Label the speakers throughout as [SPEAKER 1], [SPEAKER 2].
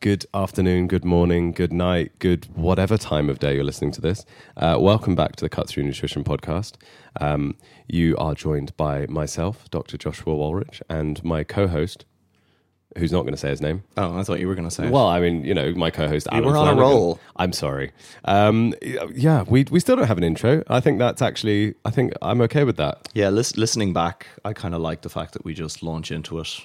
[SPEAKER 1] Good afternoon, good morning, good night, good whatever time of day you're listening to this. Uh, welcome back to the Cut Through Nutrition podcast. Um, you are joined by myself, Dr. Joshua Wolrich, and my co host, who's not going to say his name.
[SPEAKER 2] Oh, I thought you were going to say. it.
[SPEAKER 1] Well, I mean, you know, my co-host. Alan
[SPEAKER 2] were on a roll.
[SPEAKER 1] I'm sorry. Um, yeah, we we still don't have an intro. I think that's actually. I think I'm okay with that.
[SPEAKER 2] yeah, lis- listening back, I kind of like the fact that we just launch into it.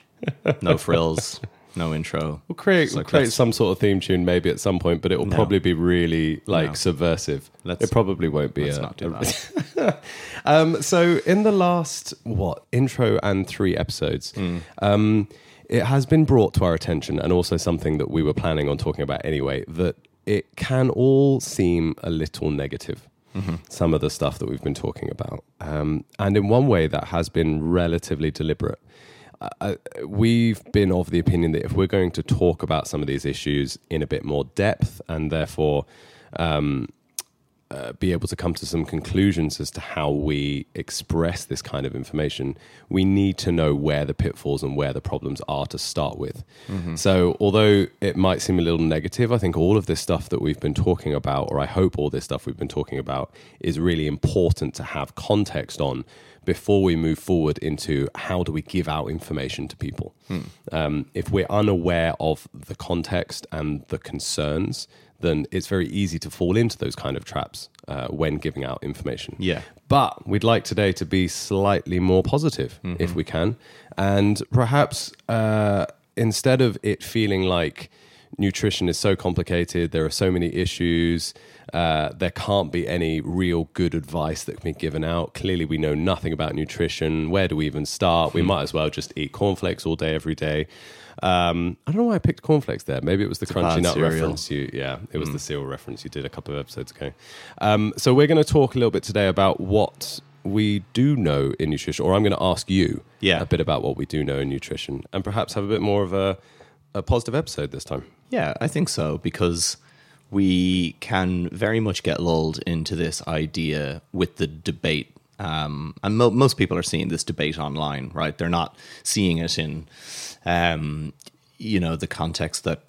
[SPEAKER 2] No frills, no intro.
[SPEAKER 1] We'll create we'll create some sort of theme tune maybe at some point, but it will
[SPEAKER 2] No.
[SPEAKER 1] probably be really like
[SPEAKER 2] No.
[SPEAKER 1] subversive.
[SPEAKER 2] Let's-
[SPEAKER 1] it probably won't be.
[SPEAKER 2] Let's
[SPEAKER 1] a-
[SPEAKER 2] not do
[SPEAKER 1] a-
[SPEAKER 2] that.
[SPEAKER 1] Um, so in the last what intro and three episodes,
[SPEAKER 2] Mm.
[SPEAKER 1] um, it has been brought to our attention, and also something that we were planning on talking about anyway, that it can all seem a little negative.
[SPEAKER 2] Mm-hmm.
[SPEAKER 1] Some of the stuff that we've been talking about, um, and in one way that has been relatively deliberate. Uh, we've been of the opinion that if we're going to talk about some of these issues in a bit more depth, and therefore um, uh, be able to come to some conclusions as to how we express this kind of information, we need to know where the pitfalls and where the problems are to start with. So, although it might seem a little negative, I think all of this stuff that we've been talking about, or I hope all this stuff we've been talking about, is really important to have context on before we move forward into how do we give out information to people. Um, if we're unaware of the context and the concerns, then it's very easy to fall into those kind of traps uh, when giving out information.
[SPEAKER 2] Yeah.
[SPEAKER 1] But we'd like today to be slightly more positive if we can. And perhaps uh, instead of it feeling like nutrition is so complicated, there are so many issues, uh, there can't be any real good advice that can be given out. Clearly, we know nothing about nutrition. Where do we even start? We might as well just eat cornflakes all day, every day. Um, I don't know why I picked cornflakes there. Maybe it was the crunchy nut
[SPEAKER 2] cereal.
[SPEAKER 1] reference you yeah it was the cereal reference you did a couple of episodes ago um, so we're going to talk a little bit today about what we do know in nutrition or i'm going to ask you
[SPEAKER 2] Yeah.
[SPEAKER 1] a bit about what we do know in nutrition and perhaps have a bit more of a, a positive episode this time
[SPEAKER 2] Yeah, I think so because we can very much get lulled into this idea with the debate. Um, and mo- most people are seeing this debate online, right? They're not seeing it in, um, you know, the context that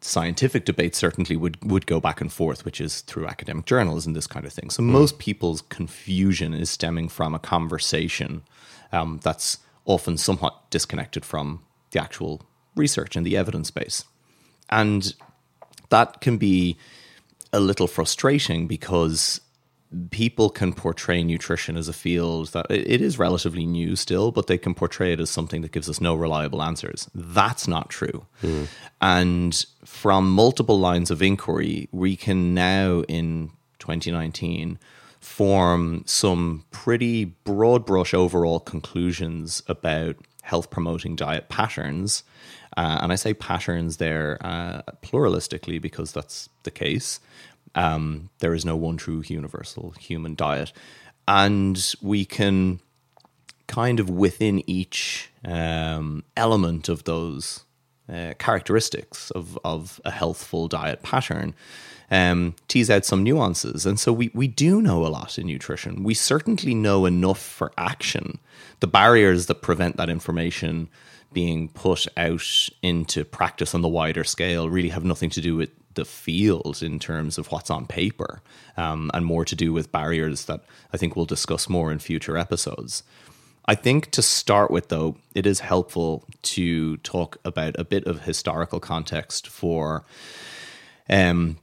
[SPEAKER 2] scientific debate certainly would would go back and forth, which is through academic journals and this kind of thing. So most people's confusion is stemming from a conversation um, that's often somewhat disconnected from the actual research and the evidence base, and that can be a little frustrating because people can portray nutrition as a field that it is relatively new still, but they can portray it as something that gives us no reliable answers. That's not true. Hmm. And from multiple lines of inquiry, we can now in 2019 form some pretty broad brush overall conclusions about health promoting diet patterns. Uh, and I say patterns there uh, pluralistically because that's the case. Um, there is no one true universal human diet. And we can kind of within each um, element of those uh, characteristics of, of a healthful diet pattern um, tease out some nuances. And so we, we do know a lot in nutrition. We certainly know enough for action. The barriers that prevent that information being put out into practice on the wider scale really have nothing to do with the field in terms of what's on paper um, and more to do with barriers that I think we'll discuss more in future episodes. I think to start with, though, it is helpful to talk about a bit of historical context for. Um,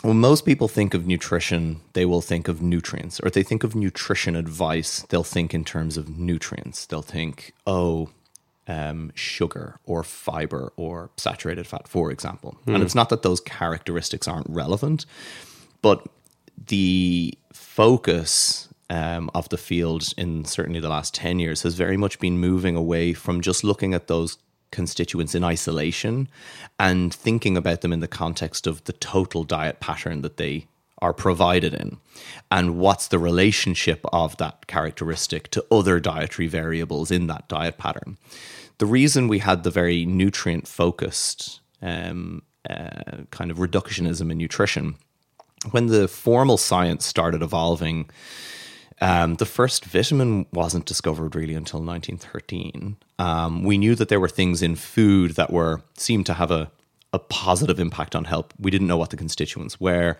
[SPEAKER 2] when most people think of nutrition, they will think of nutrients, or if they think of nutrition advice, they'll think in terms of nutrients. They'll think, oh, um, sugar or fiber or saturated fat, for example. And it's not that those characteristics aren't relevant, but the focus um, of the field in certainly the last 10 years has very much been moving away from just looking at those constituents in isolation and thinking about them in the context of the total diet pattern that they are provided in and what's the relationship of that characteristic to other dietary variables in that diet pattern. The reason we had the very nutrient focused um, uh, kind of reductionism in nutrition when the formal science started evolving, um, the first vitamin wasn't discovered really until 1913. Um, we knew that there were things in food that were seemed to have a, a positive impact on health. We didn't know what the constituents were.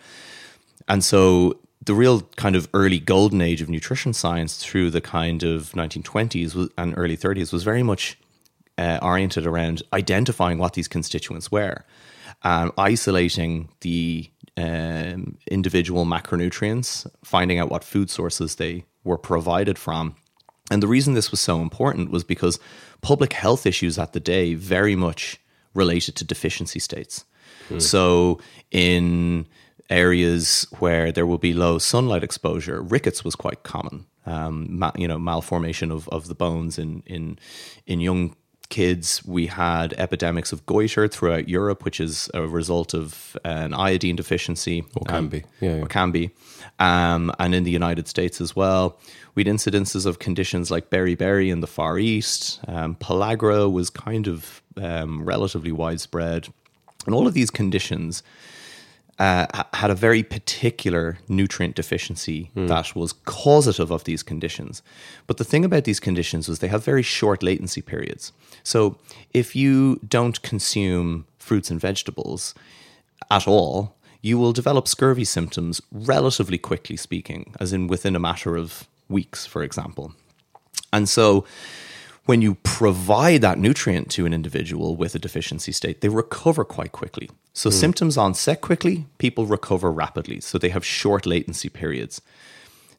[SPEAKER 2] And so the real kind of early golden age of nutrition science through the kind of 1920s and early 30s was very much uh, oriented around identifying what these constituents were, um, isolating the um, individual macronutrients, finding out what food sources they were provided from. And the reason this was so important was because public health issues at the day very much related to deficiency states. Mm. So, in areas where there will be low sunlight exposure, rickets was quite common. Um, ma- you know, malformation of, of the bones in in in young kids. We had epidemics of goiter throughout Europe, which is a result of an iodine deficiency.
[SPEAKER 1] Or can um, be.
[SPEAKER 2] Yeah, yeah. Or can be. Um, and in the United States as well. We had incidences of conditions like beriberi in the Far East. Um, pellagra was kind of um, relatively widespread. And all of these conditions uh, had a very particular nutrient deficiency mm. that was causative of these conditions. But the thing about these conditions was they have very short latency periods. So if you don't consume fruits and vegetables at all, you will develop scurvy symptoms relatively quickly speaking, as in within a matter of weeks, for example. And so when you provide that nutrient to an individual with a deficiency state, they recover quite quickly. So, mm. symptoms onset quickly, people recover rapidly. So, they have short latency periods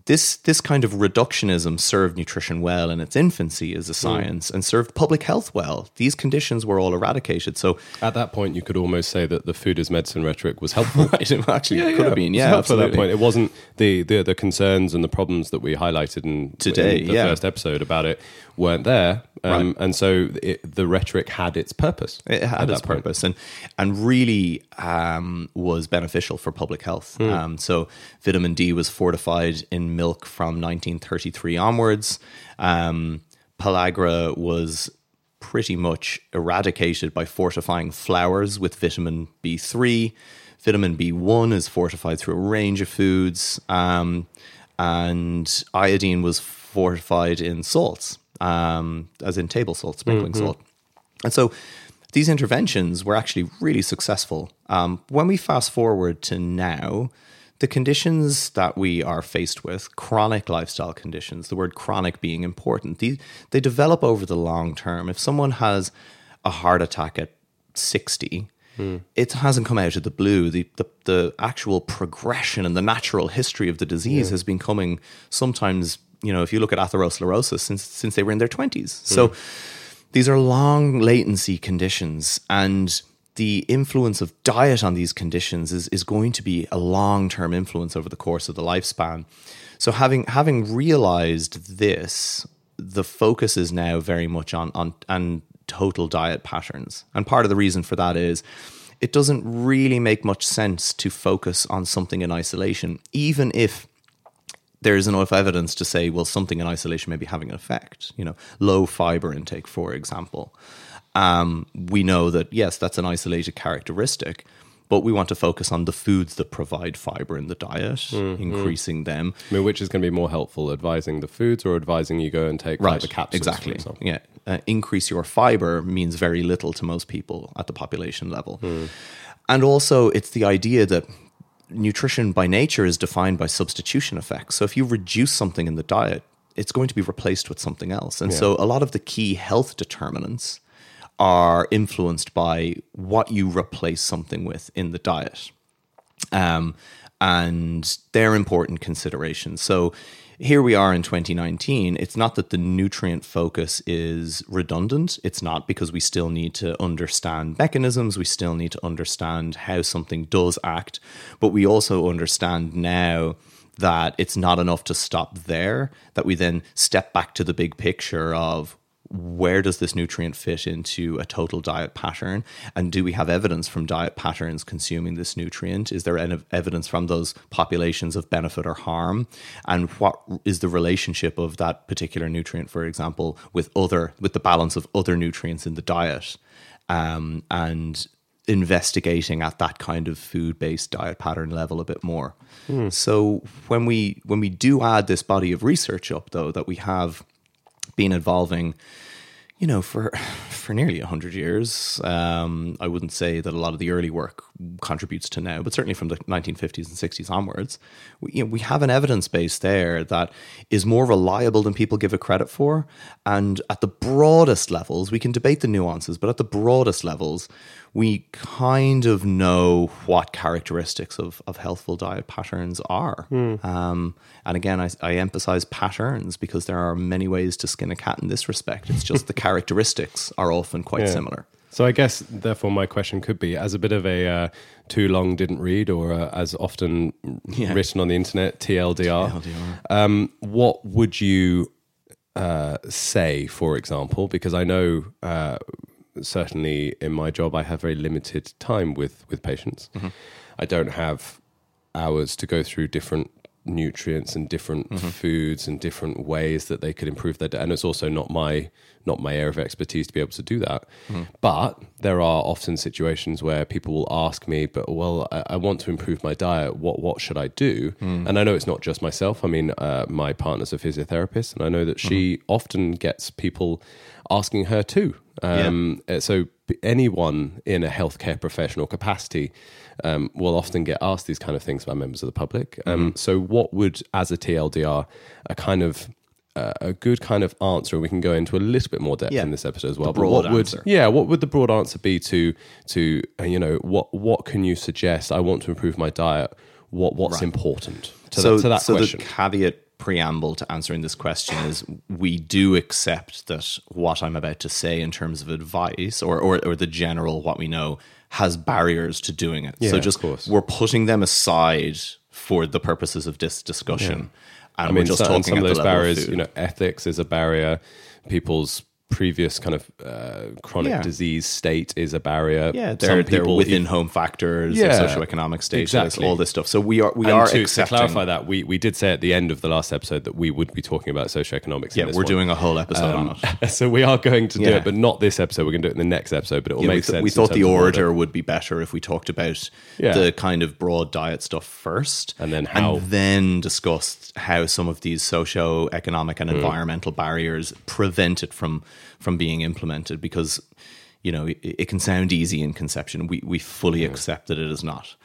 [SPEAKER 2] this this kind of reductionism served nutrition well in its infancy as a hmm. science mm. and served public health well. These conditions were all eradicated. So
[SPEAKER 1] at that point, you could almost say that the food is medicine rhetoric was helpful.
[SPEAKER 2] right, it actually yeah, could yeah. have been. Yeah,
[SPEAKER 1] at that point, it wasn't the, the the concerns and the problems that we highlighted in
[SPEAKER 2] today.
[SPEAKER 1] In the
[SPEAKER 2] yeah.
[SPEAKER 1] first episode about it weren't there, um, right. and so it, the rhetoric had its purpose.
[SPEAKER 2] It had its purpose, and and really um, was beneficial for public health. Mm. Um, so vitamin D was fortified in milk from 1933 onwards. Um, pellagra was pretty much eradicated by fortifying flours with vitamin B3. Vitamin B1 is fortified through a range of foods, um, and iodine was fortified in salts um, as in table salt, sprinkling mm-hmm. salt. And so these interventions were actually really successful. Um, when we fast forward to now, the conditions that we are faced with, chronic lifestyle conditions, the word chronic being important, they, they develop over the long term. If someone has a heart attack at 60, mm. it hasn't come out of the blue. The, the, the, actual progression and the natural history of the disease yeah. has been coming sometimes you know, if you look at atherosclerosis since since they were in their 20s. Hmm. So these are long latency conditions and the influence of diet on these conditions is, is going to be a long-term influence over the course of the lifespan. So having having realized this, the focus is now very much on on on total diet patterns. And part of the reason for that is it doesn't really make much sense to focus on something in isolation, even if there is enough evidence to say, well, something in isolation may be having an effect. You know, low fiber intake, for example. Um, we know that yes, that's an isolated characteristic, but we want to focus on the foods that provide fiber in the diet, mm, increasing mm. them.
[SPEAKER 1] I mean, which is going to be more helpful, advising the foods or advising you go and take right. fiber capsules?
[SPEAKER 2] Exactly. Yeah, uh, increase your fiber means very little to most people at the population level. Mm. And also, it's the idea that nutrition by nature is defined by substitution effects. So if you reduce something in the diet, it's going to be replaced with something else. And yeah. so a lot of the key health determinants are influenced by what you replace something with in the diet. Um, and they're important considerations. So here we are in 2019. It's not that the nutrient focus is redundant. It's not because we still need to understand mechanisms. We still need to understand how something does act. But we also understand now that it's not enough to stop there, that we then step back to the big picture of where does this nutrient fit into a total diet pattern? And do we have evidence from diet patterns consuming this nutrient? Is there any evidence from those populations of benefit or harm? And what is the relationship of that particular nutrient, for example, with other with the balance of other nutrients in the diet? Um, and investigating at that kind of food-based diet pattern level a bit more. Mm. So when we when we do add this body of research up though that we have been evolving you know, for for nearly hundred years. Um, I wouldn't say that a lot of the early work contributes to now, but certainly from the 1950s and 60s onwards, we, you know, we have an evidence base there that is more reliable than people give it credit for. And at the broadest levels, we can debate the nuances, but at the broadest levels, we kind of know what characteristics of, of healthful diet patterns are.
[SPEAKER 1] Mm.
[SPEAKER 2] Um, and again, I, I, emphasize patterns because there are many ways to skin a cat in this respect. It's just the characteristics are often quite yeah. similar.
[SPEAKER 1] So I guess, therefore, my question could be, as a bit of a uh, too long didn't read, or uh, as often yeah. written on the internet, TLDR. TLDR. Um, what would you uh, say, for example? Because I know uh, certainly in my job, I have very limited time with with patients. Mm-hmm. I don't have hours to go through different nutrients and different mm-hmm. foods and different ways that they could improve their diet. And it's also not my not my area of expertise to be able to do that. Mm-hmm. But there are often situations where people will ask me, "But well, I, I want to improve my diet. What what should I do?" Mm. And I know it's not just myself. I mean, uh, my partner's a physiotherapist, and I know that she mm-hmm. often gets people asking her too. Um, yeah. Uh, so anyone in a healthcare professional capacity um, will often get asked these kind of things by members of the public. Um, mm-hmm. So, what would, as a TLDR, a kind of uh, a good kind of answer, we can go into a little bit more depth yeah. in this episode as well. But what
[SPEAKER 2] answer.
[SPEAKER 1] would, yeah, what would the broad answer be to to uh, you know what what can you suggest? I want to improve my diet. What what's right. important to,
[SPEAKER 2] so,
[SPEAKER 1] that, to that
[SPEAKER 2] so
[SPEAKER 1] question?
[SPEAKER 2] the caveat preamble to answering this question is we do accept that what I'm about to say in terms of advice or, or, or the general what we know has barriers to doing it.
[SPEAKER 1] Yeah,
[SPEAKER 2] so just we're putting them aside for the purposes of this discussion. Yeah. And I mean, we're just talking
[SPEAKER 1] some of those barriers,
[SPEAKER 2] of
[SPEAKER 1] you know, ethics is a barrier. People's previous kind of uh, chronic yeah. disease state is a barrier.
[SPEAKER 2] Yeah, there, there are within home factors, yeah, socioeconomic status, exactly. all this stuff. So we are we and are
[SPEAKER 1] to,
[SPEAKER 2] accepting.
[SPEAKER 1] To clarify that, we we did say at the end of the last episode that we would be talking about socioeconomics.
[SPEAKER 2] Yeah, we're
[SPEAKER 1] one.
[SPEAKER 2] doing a whole episode um, on
[SPEAKER 1] it. So we are going to do yeah. it, but not this episode. We're going to do it in the next episode. But it will yeah, make
[SPEAKER 2] th-
[SPEAKER 1] sense.
[SPEAKER 2] We thought the order would be better if we talked about the kind of broad diet stuff first,
[SPEAKER 1] and then how,
[SPEAKER 2] and then discussed how some of these socio-economic and mm. environmental barriers prevent it from from being implemented because you know it, it can sound easy in conception. We we fully yeah. accept that it is not.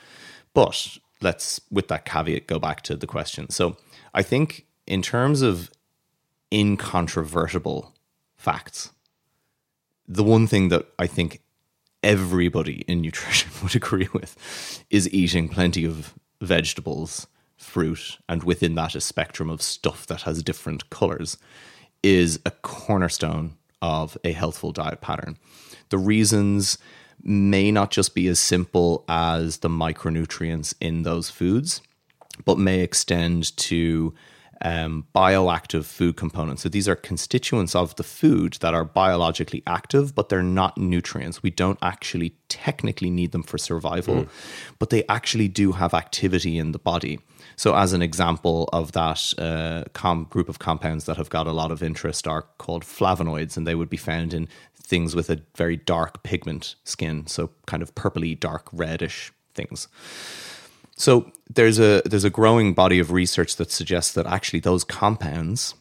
[SPEAKER 2] But let's with that caveat go back to the question. So I think in terms of incontrovertible facts, the one thing that I think everybody in nutrition would agree with is eating plenty of vegetables, fruit, and within that a spectrum of stuff that has different colors is a cornerstone of a healthful diet pattern. The reasons may not just be as simple as the micronutrients in those foods, but may extend to um, bioactive food components. So these are constituents of the food that are biologically active, but they're not nutrients. We don't actually technically need them for survival, mm. but they actually do have activity in the body. So, as an example of that uh, com- group of compounds that have got a lot of interest are called flavonoids, and they would be found in things with a very dark pigment skin, so kind of purpley, dark reddish things. So there's a there's a growing body of research that suggests that actually those compounds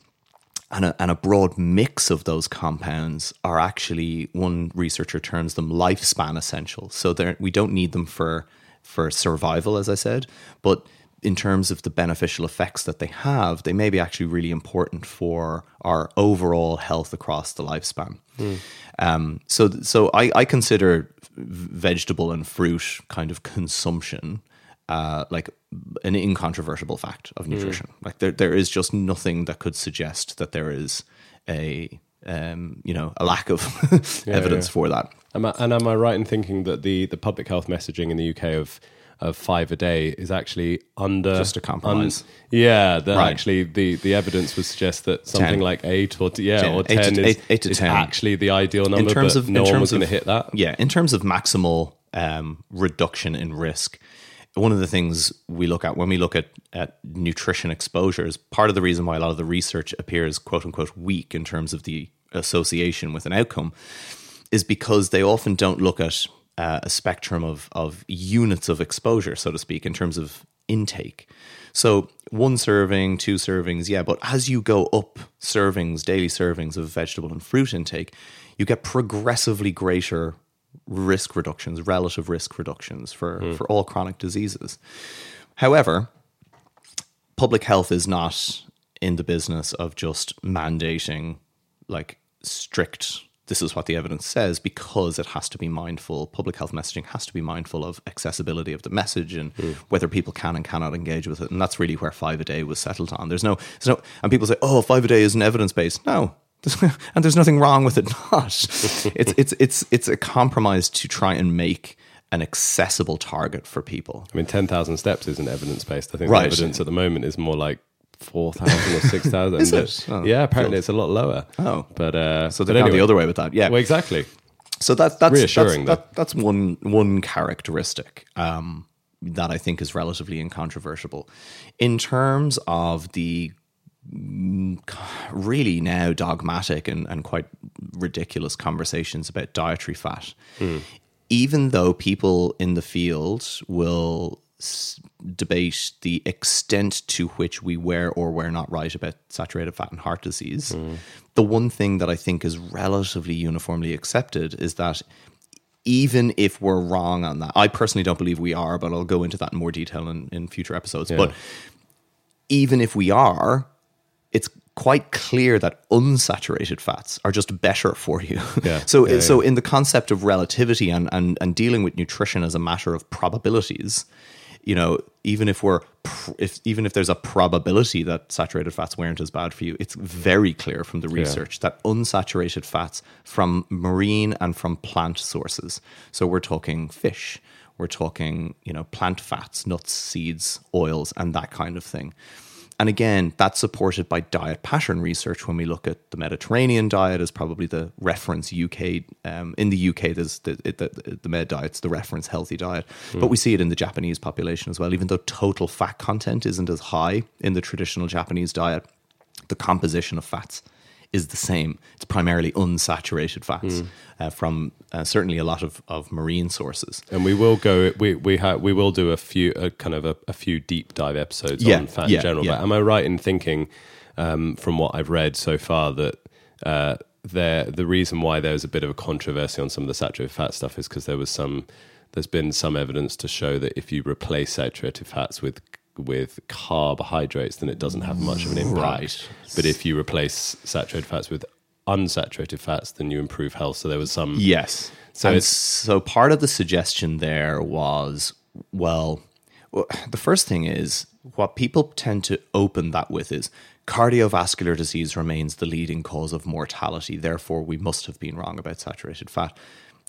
[SPEAKER 2] and a, and a broad mix of those compounds are actually one researcher terms them lifespan essential. So we don't need them for for survival, as I said, but in terms of the beneficial effects that they have, they may be actually really important for our overall health across the lifespan. Mm. Um, so, so I, I, consider vegetable and fruit kind of consumption uh, like an incontrovertible fact of hmm. nutrition. Mm. Like there, there is just nothing that could suggest that there is a um, you know a lack of yeah, evidence yeah. for that.
[SPEAKER 1] Am I, and am I right in thinking that the the public health messaging in the UK of of five a day is actually under
[SPEAKER 2] just a compromise. Un,
[SPEAKER 1] yeah, that right. actually the, the evidence would suggest that something ten. like eight or yeah ten. or ten eight to, is, eight, eight to is ten. actually the ideal number. In terms of no one was going to hit that.
[SPEAKER 2] Yeah, in terms of maximal um, reduction in risk. One of the things we look at when we look at, at nutrition exposures, part of the reason why a lot of the research appears quote unquote weak in terms of the association with an outcome is because they often don't look at uh, a spectrum of of units of exposure, so to speak, in terms of intake. So one serving, two servings, yeah, but as you go up servings, daily servings of vegetable and fruit intake, you get progressively greater risk reductions, relative risk reductions for, for all chronic diseases. However, public health is not in the business of just mandating like strict this is what the evidence says because it has to be mindful public health messaging has to be mindful of accessibility of the message and mm. whether people can and cannot engage with it. And that's really where five a day was settled on. There's no there's no and people say oh five a day isn't evidence based no. And there's nothing wrong with it not. It's it's it's it's a compromise to try and make an accessible target for people.
[SPEAKER 1] I mean, 10,000 steps isn't evidence based. I think
[SPEAKER 2] Right.
[SPEAKER 1] the evidence at the moment is more like 4,000 or 6,000.
[SPEAKER 2] Is it? Oh,
[SPEAKER 1] yeah, apparently it's a lot lower.
[SPEAKER 2] Oh.
[SPEAKER 1] But, uh,
[SPEAKER 2] so they're
[SPEAKER 1] anyway.
[SPEAKER 2] the other way with that yeah
[SPEAKER 1] Well, exactly.
[SPEAKER 2] So that, that's
[SPEAKER 1] Reassuring,
[SPEAKER 2] That's, that, that's one one characteristic um, that I think is relatively incontrovertible. In terms of the mm, really now dogmatic and, and quite ridiculous conversations about dietary fat, even though people in the field will debate the extent to which we were or were not right about saturated fat and heart disease, mm-hmm. the one thing that I think is relatively uniformly accepted is that even if we're wrong on that, I personally don't believe we are, but I'll go into that in more detail in, in future episodes. But even if we are, it's quite clear that unsaturated fats are just better for you.
[SPEAKER 1] Yeah.
[SPEAKER 2] so
[SPEAKER 1] Yeah,
[SPEAKER 2] so in the concept of relativity and, and and dealing with nutrition as a matter of probabilities, you know, even if we're if even if there's a probability that saturated fats weren't as bad for you, it's very clear from the research that unsaturated fats from marine and from plant sources. So we're talking fish, we're talking, you know, plant fats, nuts, seeds, oils, and that kind of thing. And again, that's supported by diet pattern research. When we look at the Mediterranean diet, as probably the reference UK. Um, in the UK, there's the, the the Med diet's the reference healthy diet, but we see it in the Japanese population as well. Even though total fat content isn't as high in the traditional Japanese diet, the composition of fats is the same. It's primarily unsaturated fats uh, from uh, certainly a lot of, of marine sources.
[SPEAKER 1] And we will go. We we ha, we will do a few a kind of a, a few deep dive episodes
[SPEAKER 2] Yeah,
[SPEAKER 1] on fat
[SPEAKER 2] yeah,
[SPEAKER 1] in general.
[SPEAKER 2] yeah.
[SPEAKER 1] But am I right in thinking, um, from what I've read so far, that uh, there the reason why there's a bit of a controversy on some of the saturated fat stuff is because there was some there's been some evidence to show that if you replace saturated fats with with carbohydrates, then it doesn't have much of an impact.
[SPEAKER 2] Right.
[SPEAKER 1] But if you replace saturated fats with unsaturated fats, then you improve health. So there was some
[SPEAKER 2] Yes.
[SPEAKER 1] So
[SPEAKER 2] So and
[SPEAKER 1] it's-
[SPEAKER 2] so part of the suggestion there was well, the first thing is what people tend to open that with is cardiovascular disease remains the leading cause of mortality. Therefore, we must have been wrong about saturated fat.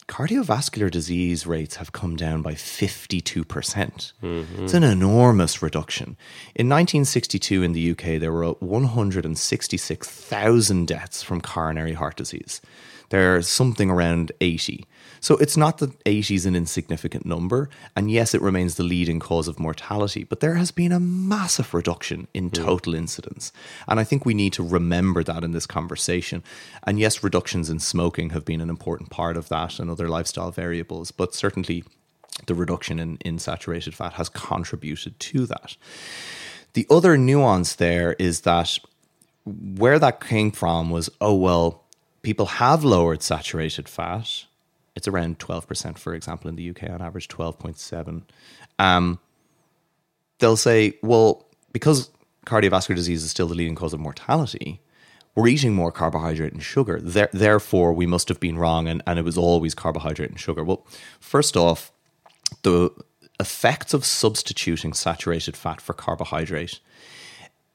[SPEAKER 2] Cardiovascular disease rates have come down by 52%. percent mm-hmm. It's an enormous reduction. In 1962 in the UK, there were 166,000 deaths from coronary heart disease. There's something around 80. So it's not that 80 is an insignificant number, and yes, it remains the leading cause of mortality, but there has been a massive reduction in mm. total incidence. And I think we need to remember that in this conversation. And yes, reductions in smoking have been an important part of that and other lifestyle variables, but certainly the reduction in, in saturated fat has contributed to that. The other nuance there is that where that came from was oh, well, people have lowered saturated fat. It's around 12%, for example, in the UK on average, 12.7. Um, they'll say, well, because cardiovascular disease is still the leading cause of mortality, we're eating more carbohydrate and sugar. There, therefore, we must have been wrong, and, and it was always carbohydrate and sugar. Well, first off, the effects of substituting saturated fat for carbohydrate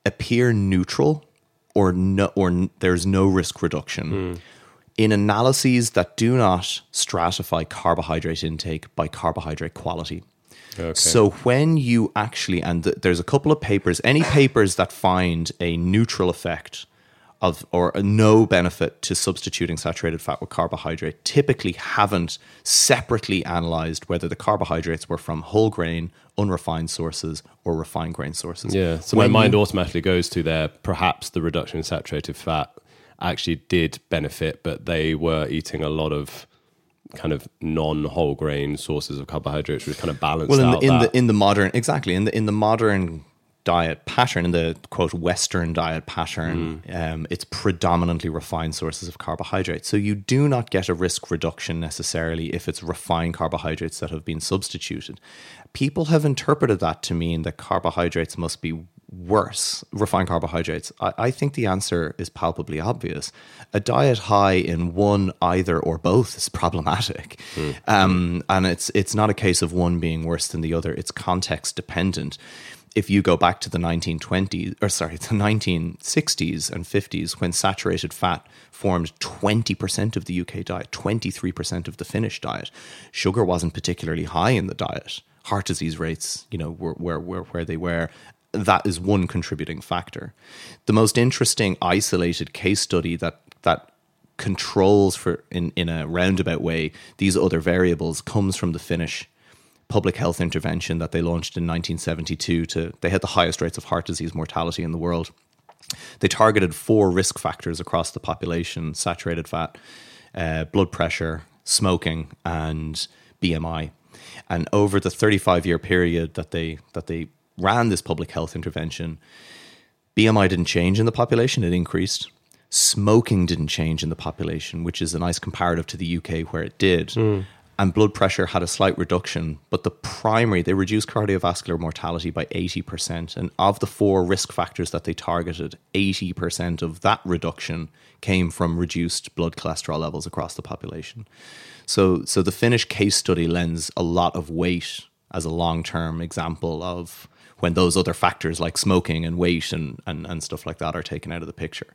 [SPEAKER 2] appear neutral or no, or there's no risk reduction in analyses that do not stratify carbohydrate intake by carbohydrate quality.
[SPEAKER 1] Okay.
[SPEAKER 2] So when you actually and th- there's a couple of papers, any papers that find a neutral effect of or no benefit to substituting saturated fat with carbohydrate typically haven't separately analyzed whether the carbohydrates were from whole grain, unrefined sources or refined grain sources.
[SPEAKER 1] Yeah. So
[SPEAKER 2] When
[SPEAKER 1] my mind automatically goes to there. Perhaps the reduction in saturated fat actually did benefit, but they were eating a lot of kind of non-whole grain sources of carbohydrates, which kind of balanced
[SPEAKER 2] well in
[SPEAKER 1] out
[SPEAKER 2] the, in
[SPEAKER 1] that.
[SPEAKER 2] the in the modern exactly in the in the modern diet pattern in the quote western diet pattern um, it's predominantly refined sources of carbohydrates. So you do not get a risk reduction necessarily if it's refined carbohydrates that have been substituted. People have interpreted that to mean that carbohydrates must be worse refined carbohydrates? I, I think the answer is palpably obvious. A diet high in one either or both is problematic. Um, and it's it's not a case of one being worse than the other. It's context dependent. If you go back to the 1920s or sorry the 1960s and 50s when saturated fat formed 20% of the UK diet 23% of the Finnish diet sugar wasn't particularly high in the diet. Heart disease rates you know were were, were where they were that is one contributing factor. The most interesting isolated case study that that controls for in in a roundabout way these other variables comes from the Finnish public health intervention that they launched in 1972 to they had the highest rates of heart disease mortality in the world. They targeted four risk factors across the population saturated fat uh, blood pressure smoking and bmi and over the 35 year period that they that they ran this public health intervention bmi didn't change in the population it increased smoking didn't change in the population which is a nice comparative to the uk where it did hmm. and blood pressure had a slight reduction, but the primary, they reduced cardiovascular mortality by 80%. And of the four risk factors that they targeted, 80% of that reduction came from reduced blood cholesterol levels across the population. So, so the Finnish case study lends a lot of weight as a long term example of when those other factors like smoking and weight and, and, and stuff like that are taken out of the picture.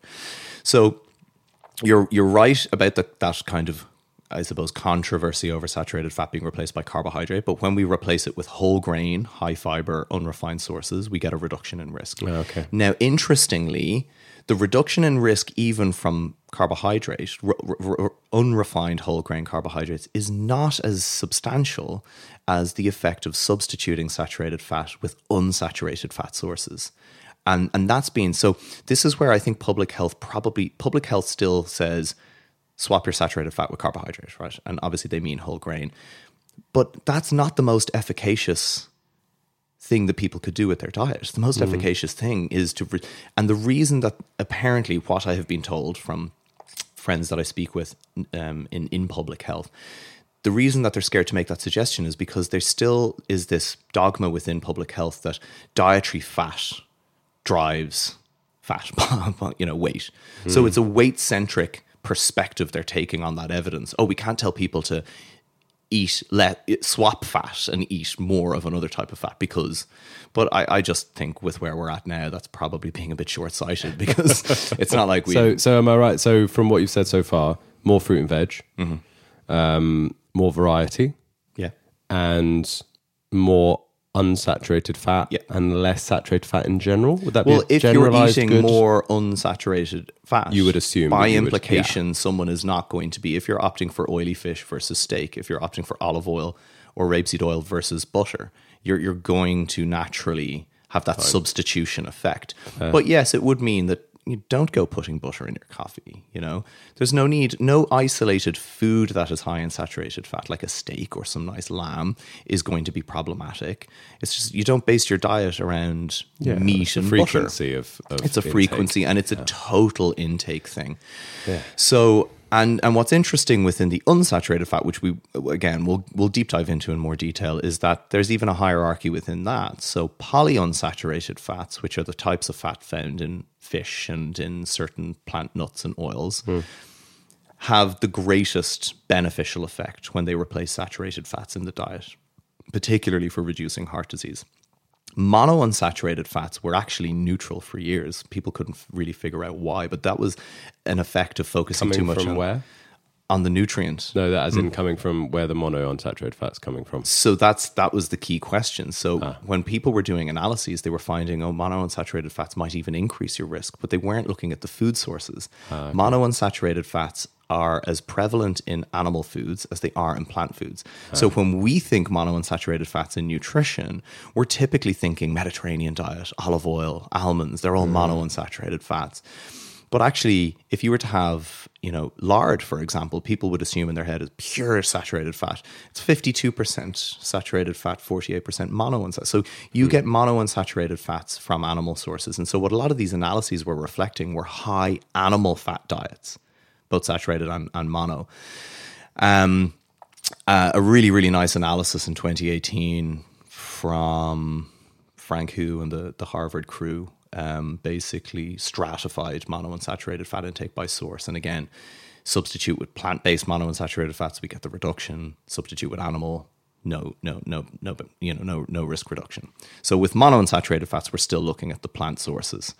[SPEAKER 2] So you're you're right about the, that kind of I suppose controversy over saturated fat being replaced by carbohydrate, but when we replace it with whole grain, high fiber, unrefined sources, we get a reduction in risk.
[SPEAKER 1] okay.
[SPEAKER 2] Now, interestingly, the reduction in risk, even from carbohydrate, r- r- r- unrefined whole grain carbohydrates, is not as substantial as the effect of substituting saturated fat with unsaturated fat sources. And, and that's been so. This is where I think public health probably public health still says swap your saturated fat with carbohydrate, right? And obviously they mean whole grain. But that's not the most efficacious thing that people could do with their diet. The most mm-hmm. efficacious thing is to, re- and the reason that apparently what I have been told from friends that I speak with um, in in public health, the reason that they're scared to make that suggestion is because there still is this dogma within public health that dietary fat drives fat, you know, weight. So it's a weight centric perspective they're taking on that evidence. Oh, we can't tell people to eat let swap fat and eat more of another type of fat because but I, I just think with where we're at now that's probably being a bit short-sighted because it's not like we
[SPEAKER 1] So, so am I right? So, from what you've said so far, more fruit and veg,
[SPEAKER 2] Mm-hmm.
[SPEAKER 1] um, more variety,
[SPEAKER 2] yeah
[SPEAKER 1] and more unsaturated fat,
[SPEAKER 2] Yeah.
[SPEAKER 1] and less saturated fat in general. Would that
[SPEAKER 2] well
[SPEAKER 1] be a
[SPEAKER 2] if you're eating
[SPEAKER 1] good?
[SPEAKER 2] more unsaturated fat
[SPEAKER 1] You would assume
[SPEAKER 2] by
[SPEAKER 1] you would-
[SPEAKER 2] implication someone is not going to be if you're opting for oily fish versus steak if you're opting for olive oil or rapeseed oil versus butter you're you're going to naturally have that substitution effect but yes it would mean that you don't go putting butter in your coffee you know? There's no need no isolated food that is high in saturated fat like a steak or some nice lamb is going to be problematic. It's just you don't base your diet around meat
[SPEAKER 1] the
[SPEAKER 2] and butter.
[SPEAKER 1] frequency of, of
[SPEAKER 2] it's a
[SPEAKER 1] intake.
[SPEAKER 2] frequency and it's a total intake thing. So and and what's interesting within the unsaturated fat, which we again we'll we'll deep dive into in more detail, is that there's even a hierarchy within that. So polyunsaturated fats, which are the types of fat found in fish and in certain plant nuts and oils, hmm. have the greatest beneficial effect when they replace saturated fats in the diet, particularly for reducing heart disease monounsaturated fats were actually neutral for years. People couldn't really figure out why, but that was an effect of focusing
[SPEAKER 1] coming
[SPEAKER 2] too much
[SPEAKER 1] from
[SPEAKER 2] on,
[SPEAKER 1] where?
[SPEAKER 2] On the nutrients.
[SPEAKER 1] No, that as in coming from where the monounsaturated fat's coming from.
[SPEAKER 2] So that's that was the key question. So
[SPEAKER 1] Ah.
[SPEAKER 2] when people were doing analyses, they were finding oh monounsaturated fats might even increase your risk, but they weren't looking at the food sources.
[SPEAKER 1] Ah,
[SPEAKER 2] Monounsaturated fats are as prevalent in animal foods as they are in plant foods. So
[SPEAKER 1] Ah.
[SPEAKER 2] when we think monounsaturated fats in nutrition, we're typically thinking Mediterranean diet, olive oil, almonds, they're
[SPEAKER 1] Mm.
[SPEAKER 2] all monounsaturated fats. But actually, if you were to have, you know, lard, for example, people would assume in their head is pure saturated fat. It's 52% saturated fat, 48% monounsaturated. So you get monounsaturated fats from animal sources. And so what a lot of these analyses were reflecting were high animal fat diets, both saturated and, and mono. Um, uh, a really, really nice analysis in 2018 from Frank Hu and the, the Harvard crew um, basically stratified monounsaturated fat intake by source. And again, substitute with plant based monounsaturated fats, we get the reduction. Substitute with animal, no, no, no, no, but you know, no, no risk reduction. So with monounsaturated fats, we're still looking at the plant sources.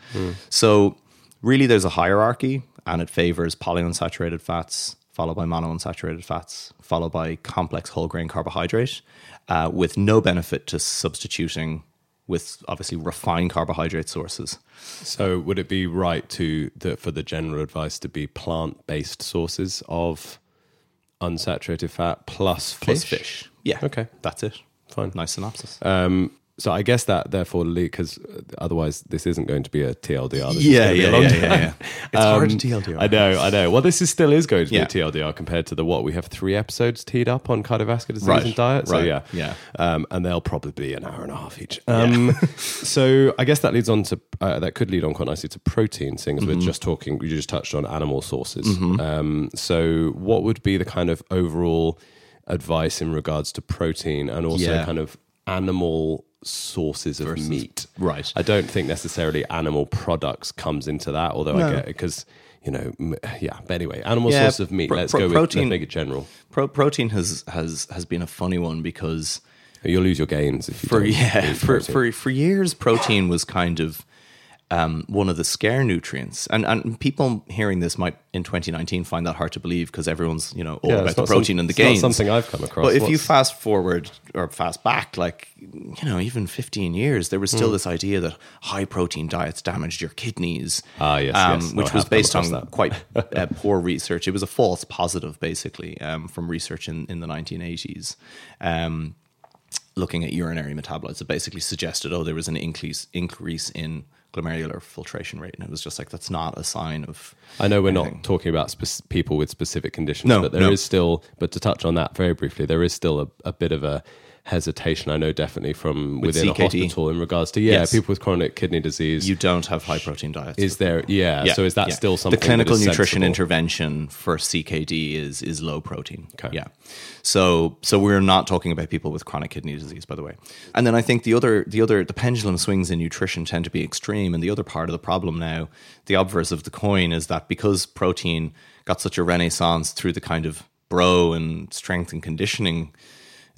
[SPEAKER 2] So really, there's a hierarchy, and it favors polyunsaturated fats, followed by monounsaturated fats, followed by complex whole grain carbohydrate, uh, with no benefit to substituting with obviously refined carbohydrate sources.
[SPEAKER 1] So, would it be right to that for the general advice to be plant based sources of unsaturated fat plus fish?
[SPEAKER 2] Plus fish. Yeah.
[SPEAKER 1] Okay.
[SPEAKER 2] That's it.
[SPEAKER 1] Fine.
[SPEAKER 2] Nice synopsis.
[SPEAKER 1] Um, so I guess that therefore, because otherwise this isn't going to be a TLDR. This
[SPEAKER 2] Yeah,
[SPEAKER 1] gonna be a
[SPEAKER 2] yeah, yeah, yeah, yeah. It's hard to
[SPEAKER 1] Um,
[SPEAKER 2] TLDR.
[SPEAKER 1] I know, I know. Well, this is still is going to
[SPEAKER 2] Yeah.
[SPEAKER 1] be a TLDR compared to the what we have three episodes teed up on cardiovascular disease
[SPEAKER 2] Right,
[SPEAKER 1] and diet. So
[SPEAKER 2] right,
[SPEAKER 1] yeah,
[SPEAKER 2] yeah.
[SPEAKER 1] Um, and they'll probably be an hour and a half each. Um, so I guess that leads on to uh, that could lead on quite nicely to protein, seeing as
[SPEAKER 2] Mm-hmm.
[SPEAKER 1] we're just talking. You just touched on animal sources. Um, so what would be the kind of overall advice in regards to protein and also
[SPEAKER 2] Yeah.
[SPEAKER 1] kind of animal sources of meat?
[SPEAKER 2] Right.
[SPEAKER 1] I don't think necessarily animal products comes into that, although I get it because you know, yeah. But anyway, animal
[SPEAKER 2] Yeah,
[SPEAKER 1] sources of meat.
[SPEAKER 2] pro-
[SPEAKER 1] let's
[SPEAKER 2] pro-
[SPEAKER 1] go with
[SPEAKER 2] protein-
[SPEAKER 1] let's make it general.
[SPEAKER 2] Pro- protein has has has been a funny one because
[SPEAKER 1] You'll lose your gains if you
[SPEAKER 2] for yeah for, for for years protein was kind of um, one of the scare nutrients and and people hearing this might in 2019 find that hard to believe because everyone's you know all
[SPEAKER 1] Yeah,
[SPEAKER 2] about the
[SPEAKER 1] not some-
[SPEAKER 2] protein and the gains
[SPEAKER 1] something I've come across.
[SPEAKER 2] but if you fast forward or fast back like you know even 15 years there was still this idea that high protein diets damaged your kidneys
[SPEAKER 1] Ah, yes,
[SPEAKER 2] um,
[SPEAKER 1] yes. No,
[SPEAKER 2] which was based on
[SPEAKER 1] that.
[SPEAKER 2] quite uh, poor research it was a false positive basically um, from research in, in the 1980s um, looking at urinary metabolites that basically suggested, oh, there was an increase increase in glomerular filtration rate, and it was just like that's not a sign of.
[SPEAKER 1] I know we're
[SPEAKER 2] anything.
[SPEAKER 1] not talking about spec- people with specific conditions,
[SPEAKER 2] No,
[SPEAKER 1] but there is
[SPEAKER 2] no.
[SPEAKER 1] still. But to touch on that very briefly, there is still a, a bit of a hesitation. I know definitely from
[SPEAKER 2] With
[SPEAKER 1] within a hospital in regards to yeah,
[SPEAKER 2] Yes.
[SPEAKER 1] people with chronic kidney disease.
[SPEAKER 2] You don't have high protein diets.
[SPEAKER 1] is there? Yeah,
[SPEAKER 2] Yeah,
[SPEAKER 1] So is that
[SPEAKER 2] yeah.
[SPEAKER 1] still something?
[SPEAKER 2] The clinical nutrition
[SPEAKER 1] sensible?
[SPEAKER 2] intervention for CKD is is low protein.
[SPEAKER 1] Okay.
[SPEAKER 2] Yeah. So so we're not talking about people with chronic kidney disease, by the way. And then I think the other the other the pendulum swings in nutrition tend to be extreme. And the other part of the problem now, the obverse of the coin, is that because protein got such a renaissance through the kind of bro and strength and conditioning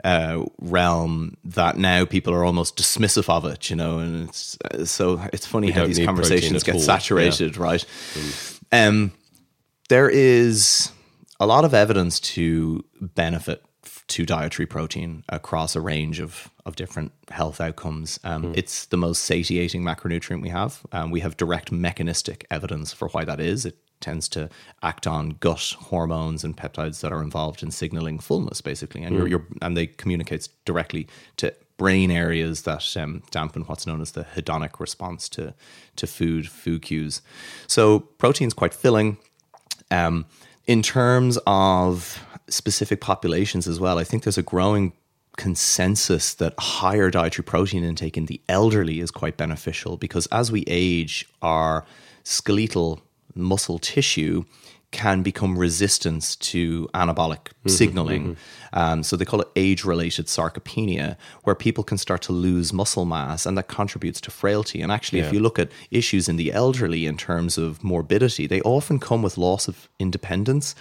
[SPEAKER 2] uh, realm that now people are almost dismissive of it, you know, and it's uh, so it's funny how these conversations get
[SPEAKER 1] all,
[SPEAKER 2] saturated, right? Um, there is a lot of evidence to benefit to dietary protein across a range of, of different health outcomes. Um, It's the most satiating macronutrient we have. Um, we have direct mechanistic evidence for why that is. It tends to act on gut hormones and peptides that are involved in signaling fullness, basically, and you're, you're and they communicates directly to brain areas that um, dampen what's known as the hedonic response to to food food cues. So protein's quite filling. Um, in terms of specific populations as well, I think there's a growing consensus that higher dietary protein intake in the elderly is quite beneficial because as we age, our skeletal muscle tissue can become resistant to anabolic signaling. Um, so they call it age related sarcopenia, where people can start to lose muscle mass and that contributes to frailty. And actually, if you look at issues in the elderly in terms of morbidity, they often come with loss of independence.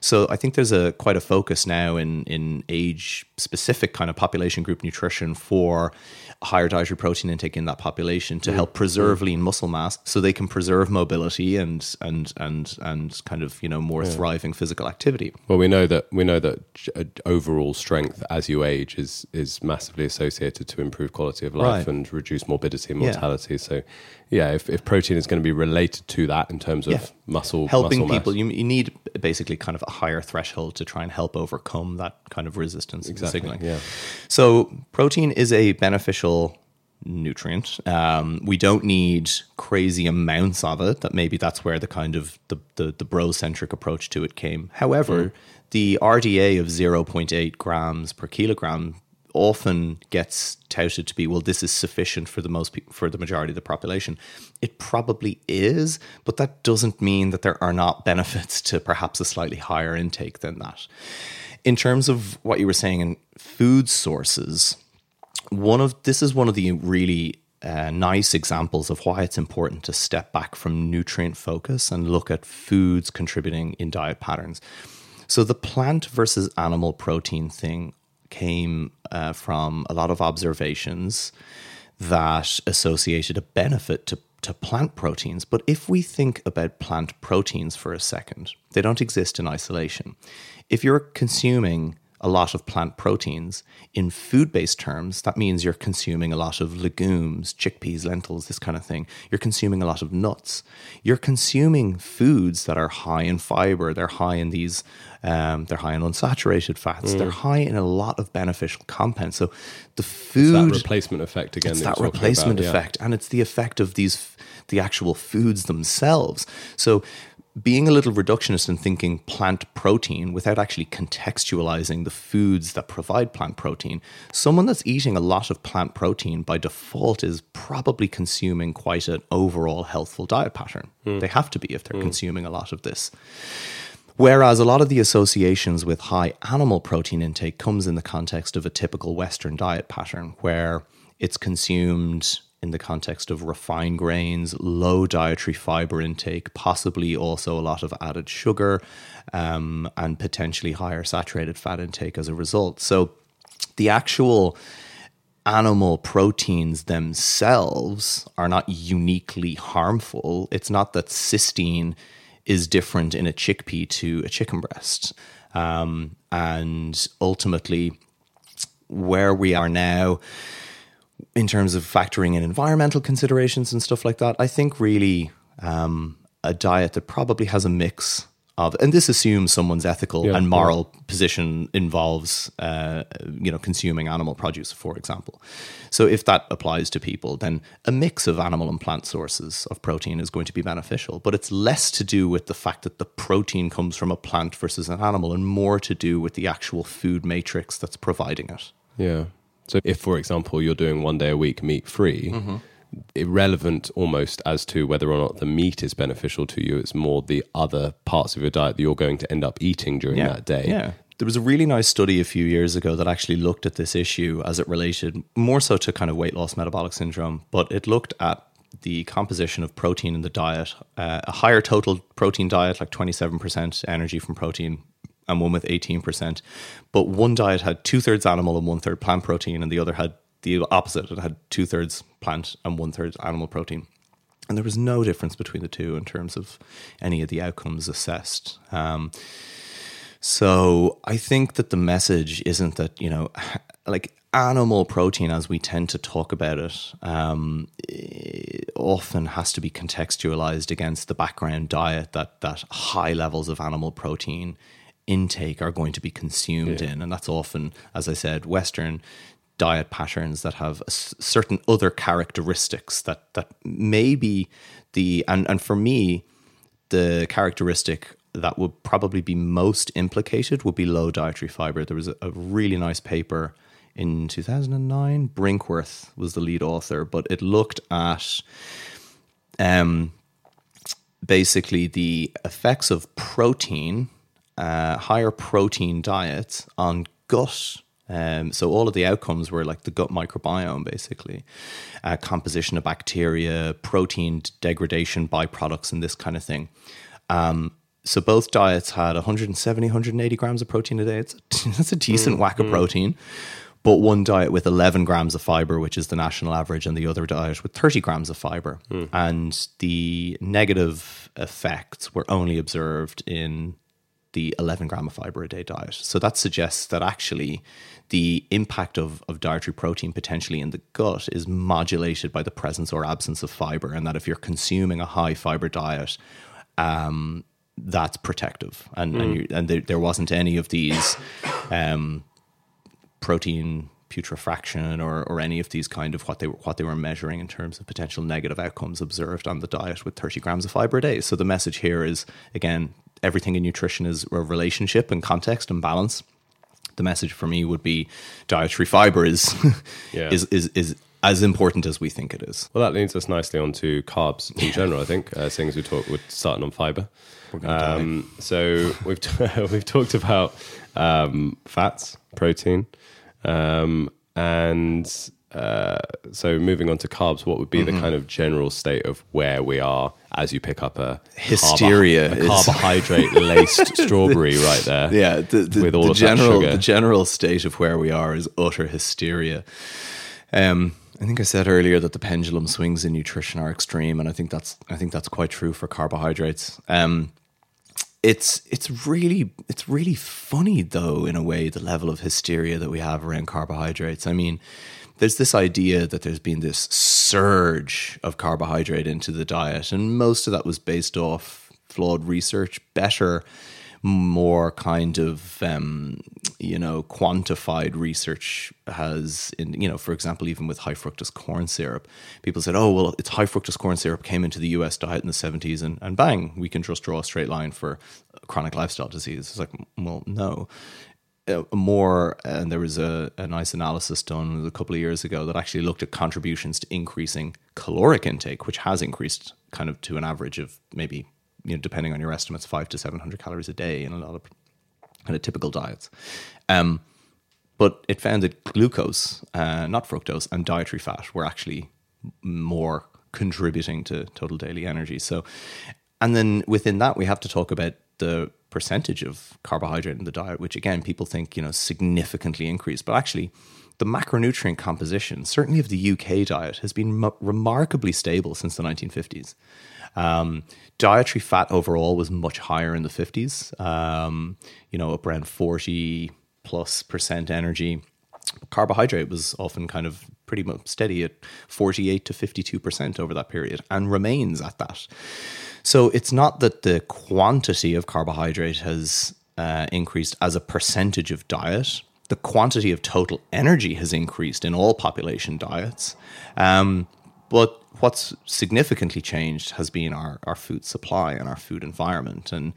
[SPEAKER 2] So I think there's a quite a focus now in in age specific kind of population group nutrition for higher dietary protein intake in that population to help preserve lean muscle mass so they can preserve mobility and and and and kind of you know more thriving physical activity.
[SPEAKER 1] Well, we know that we know that uh, overall strength as you age is is massively associated to improve quality of life
[SPEAKER 2] Right.
[SPEAKER 1] and reduce morbidity and
[SPEAKER 2] Yeah.
[SPEAKER 1] mortality. So, yeah, if, if protein is going to be related to that in terms of
[SPEAKER 2] Yeah.
[SPEAKER 1] muscle
[SPEAKER 2] helping
[SPEAKER 1] muscle
[SPEAKER 2] people
[SPEAKER 1] mass.
[SPEAKER 2] you, you need basically kind of a higher threshold to try and help overcome that kind of resistance to
[SPEAKER 1] Exactly,
[SPEAKER 2] signaling
[SPEAKER 1] yeah.
[SPEAKER 2] so protein is a beneficial nutrient. Um, we don't need crazy amounts of it. That maybe that's where the kind of the the, the bro centric approach to it came. However, mm. the RDA of 0.8 grams per kilogram often gets touted to be well this is sufficient for the most pe- for the majority of the population it probably is but that doesn't mean that there are not benefits to perhaps a slightly higher intake than that in terms of what you were saying in food sources one of this is one of the really uh, nice examples of why it's important to step back from nutrient focus and look at foods contributing in diet patterns. So the plant versus animal protein thing came uh, from a lot of observations that associated a benefit to to plant proteins. But if we think about plant proteins for a second, they don't exist in isolation. If you're consuming a lot of plant proteins. In food based terms, that means you're consuming a lot of legumes, chickpeas, lentils, this kind of thing. You're consuming a lot of nuts. You're consuming foods that are high in fiber. They're high in these, um, they're high in unsaturated fats. Mm. They're high in a lot of beneficial compounds. So the food.
[SPEAKER 1] It's that replacement effect again.
[SPEAKER 2] It's that replacement about, effect. Yeah. And it's the effect of these, the actual foods themselves. So being a little reductionist and thinking plant protein without actually contextualizing the foods that provide plant protein, someone that's eating a lot of plant protein by default is probably consuming quite an overall healthful diet pattern. Mm. They have to be if they're mm. consuming a lot of this. Whereas a lot of the associations with high animal protein intake comes in the context of a typical Western diet pattern where it's consumed in the context of refined grains, low dietary fiber intake, possibly also a lot of added sugar, um, and potentially higher saturated fat intake as a result. So the actual animal proteins themselves are not uniquely harmful. It's not that cysteine is different in a chickpea to a chicken breast. Um, and ultimately, where we are now, in terms of factoring in environmental considerations and stuff like that, I think really um, a diet that probably has a mix of, and this assumes someone's ethical yeah, and moral yeah. position involves, uh, you know, consuming animal produce, for example. So if that applies to people, then a mix of animal and plant sources of protein is going to be beneficial. But it's less to do with the fact that the protein comes from a plant versus an animal, and more to do with the actual food matrix that's providing it.
[SPEAKER 1] Yeah. So, if, for example, you're doing one day a week meat free, mm-hmm. Irrelevant almost as to whether or not the meat is beneficial to you, it's more the other parts of your diet that you're going to end up eating during
[SPEAKER 2] yeah.
[SPEAKER 1] that day.
[SPEAKER 2] Yeah. There was a really nice study a few years ago that actually looked at this issue as it related more so to kind of weight loss metabolic syndrome, but it looked at the composition of protein in the diet. Uh, a higher total protein diet, like 27% energy from protein, and one with 18%. But one diet had two thirds animal and one third plant protein, and the other had the opposite. It had two thirds plant and one third animal protein. And there was no difference between the two in terms of any of the outcomes assessed. Um, so I think that the message isn't that, you know, like animal protein, as we tend to talk about it, um, it often has to be contextualized against the background diet that, that high levels of animal protein intake are going to be consumed yeah. in. And that's often, as I said, Western diet patterns that have certain other characteristics that that maybe the and and for me the characteristic that would probably be most implicated would be low dietary fiber. There was a, a really nice paper in 2009. Brinkworth was the lead author, but it looked at um, basically the effects of protein uh, higher protein diets on gut. Um, so all of the outcomes were like the gut microbiome, basically, uh, composition of bacteria, protein degradation byproducts, and this kind of thing. Um, so both diets had 170, 180 grams of protein a day. It's a, that's a decent mm, whack of mm. protein. But one diet with 11 grams of fiber, which is the national average, and the other diet with 30 grams of fiber. Mm. And the negative effects were only observed in the 11 gram of fiber a day diet. So that suggests that actually the impact of, of dietary protein potentially in the gut is modulated by the presence or absence of fiber, and that if you're consuming a high fiber diet, um, that's protective. And, mm. and, you, and there, there, wasn't any of these um, protein putrefaction or, or any of these kind of what they were what they were measuring in terms of potential negative outcomes observed on the diet with 30 grams of fiber a day. So the message here is again, everything in nutrition is a relationship and context and balance. The message for me would be dietary fiber is
[SPEAKER 1] Yeah.
[SPEAKER 2] is, is is as important as we think it is.
[SPEAKER 1] Well, that leads us nicely onto carbs in general. I think, uh, seeing as we talk, we're starting on fiber. Um, so we've t- we've talked about um, fats, protein, um, and uh, so moving on to carbs. What would be
[SPEAKER 2] Mm-hmm.
[SPEAKER 1] the kind of general state of where we are as you pick up a
[SPEAKER 2] Hysteria
[SPEAKER 1] carbo- a
[SPEAKER 2] is-
[SPEAKER 1] carbohydrate laced strawberry right there?
[SPEAKER 2] Yeah, the, the,
[SPEAKER 1] with all
[SPEAKER 2] the
[SPEAKER 1] of that
[SPEAKER 2] general
[SPEAKER 1] sugar.
[SPEAKER 2] the general state of where we are is utter hysteria. Um, I think I said earlier that the pendulum swings in nutrition are extreme, and I think that's I think that's quite true for carbohydrates. Um, it's it's really it's really funny though in a way the level of hysteria that we have around carbohydrates. I mean, there's this idea that there's been this surge of carbohydrate into the diet, and most of that was based off flawed research, better, more kind of um, you know quantified research has in you know for example even with high fructose corn syrup people said oh well it's high fructose corn syrup came into the US diet in the 70s and, and bang we can just draw a straight line for chronic lifestyle disease. It's like well no more and there was a, a nice analysis done a couple of years ago that actually looked at contributions to increasing caloric intake which has increased kind of to an average of maybe you know depending on your estimates 5 to 700 calories a day in a lot of kind of typical diets um, but it found that glucose, uh, not fructose, and dietary fat were actually more contributing to total daily energy. So, and then within that, we have to talk about the percentage of carbohydrate in the diet, which again, people think, you know, significantly increased, but actually, the macronutrient composition, certainly of the UK diet, has been m- remarkably stable since the 1950s. Um, dietary fat overall was much higher in the 50s, um, you know, up around 40 plus percent energy. Carbohydrate was often kind of pretty much steady at 48 to 52% over that period and remains at that. So it's not that the quantity of carbohydrate has uh, increased as a percentage of diet. The quantity of total energy has increased in all population diets. Um, but what's significantly changed has been our, our food supply and our food environment. And,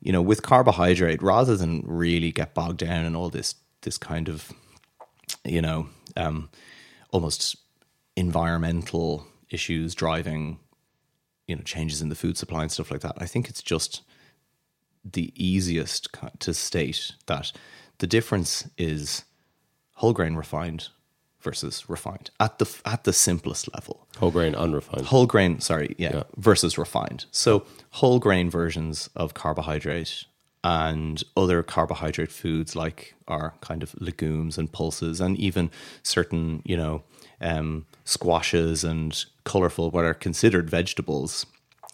[SPEAKER 2] you know, with carbohydrate, rather than really get bogged down in all this this kind of, you know, um, almost environmental issues driving, you know, changes in the food supply and stuff like that, I think it's just the easiest to state that the difference is whole grain refined versus refined at the at the simplest level
[SPEAKER 1] Whole grain, unrefined.
[SPEAKER 2] whole grain sorry yeah,
[SPEAKER 1] Yeah.
[SPEAKER 2] versus refined so whole grain versions of carbohydrate and other carbohydrate foods like our kind of legumes and pulses and even certain you know um, squashes and colorful what are considered vegetables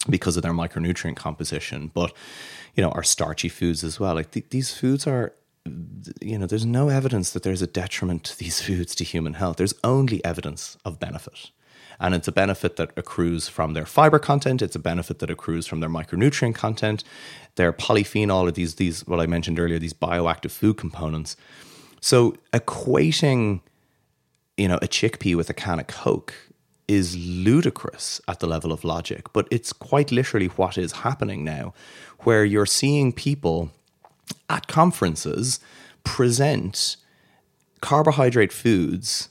[SPEAKER 2] because of their micronutrient composition but you know our starchy foods as well. Like th- these foods are you know there's no evidence that there's a detriment to these foods to human health. There's only evidence of benefit and it's a benefit that accrues from their fiber content. It's a benefit that accrues from their micronutrient content. Their polyphenol or these these what i mentioned earlier these bioactive food components. So equating you know a chickpea with a can of coke is ludicrous at the level of logic but it's quite literally what is happening now where you're seeing people at conferences present carbohydrate foods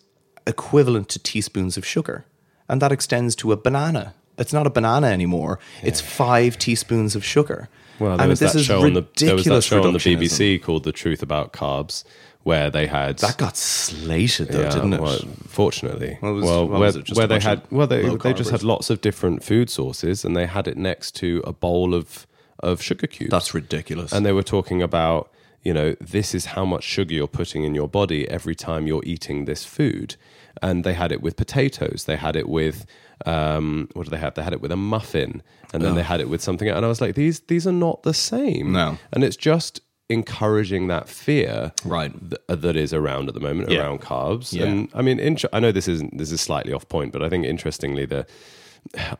[SPEAKER 2] equivalent to teaspoons of sugar. And that extends to a banana. It's not a banana anymore. It's five teaspoons of sugar.
[SPEAKER 1] Well, there
[SPEAKER 2] and
[SPEAKER 1] was
[SPEAKER 2] this
[SPEAKER 1] that
[SPEAKER 2] is
[SPEAKER 1] show on the there was that show on the. BBC called "The Truth About Carbs," where they had
[SPEAKER 2] That got slated though,
[SPEAKER 1] Yeah,
[SPEAKER 2] didn't it?
[SPEAKER 1] Well, fortunately,
[SPEAKER 2] Well, it was-
[SPEAKER 1] well, where,
[SPEAKER 2] was it, just
[SPEAKER 1] where they had well, they they just had lots of different food sources, and they had it next to a bowl of of sugar cubes.
[SPEAKER 2] That's ridiculous.
[SPEAKER 1] and they were talking about you know this is how much sugar you're putting in your body every time you're eating this food and they had it with potatoes they had it with um, what do they have they had it with a muffin and then they had it with something and i was like these these are not the same
[SPEAKER 2] No.
[SPEAKER 1] and it's just encouraging that fear
[SPEAKER 2] Right.
[SPEAKER 1] th- uh, that is around at the moment
[SPEAKER 2] Yeah.
[SPEAKER 1] around carbs
[SPEAKER 2] Yeah.
[SPEAKER 1] and i mean int- i know this isn't this is slightly off point but i think interestingly the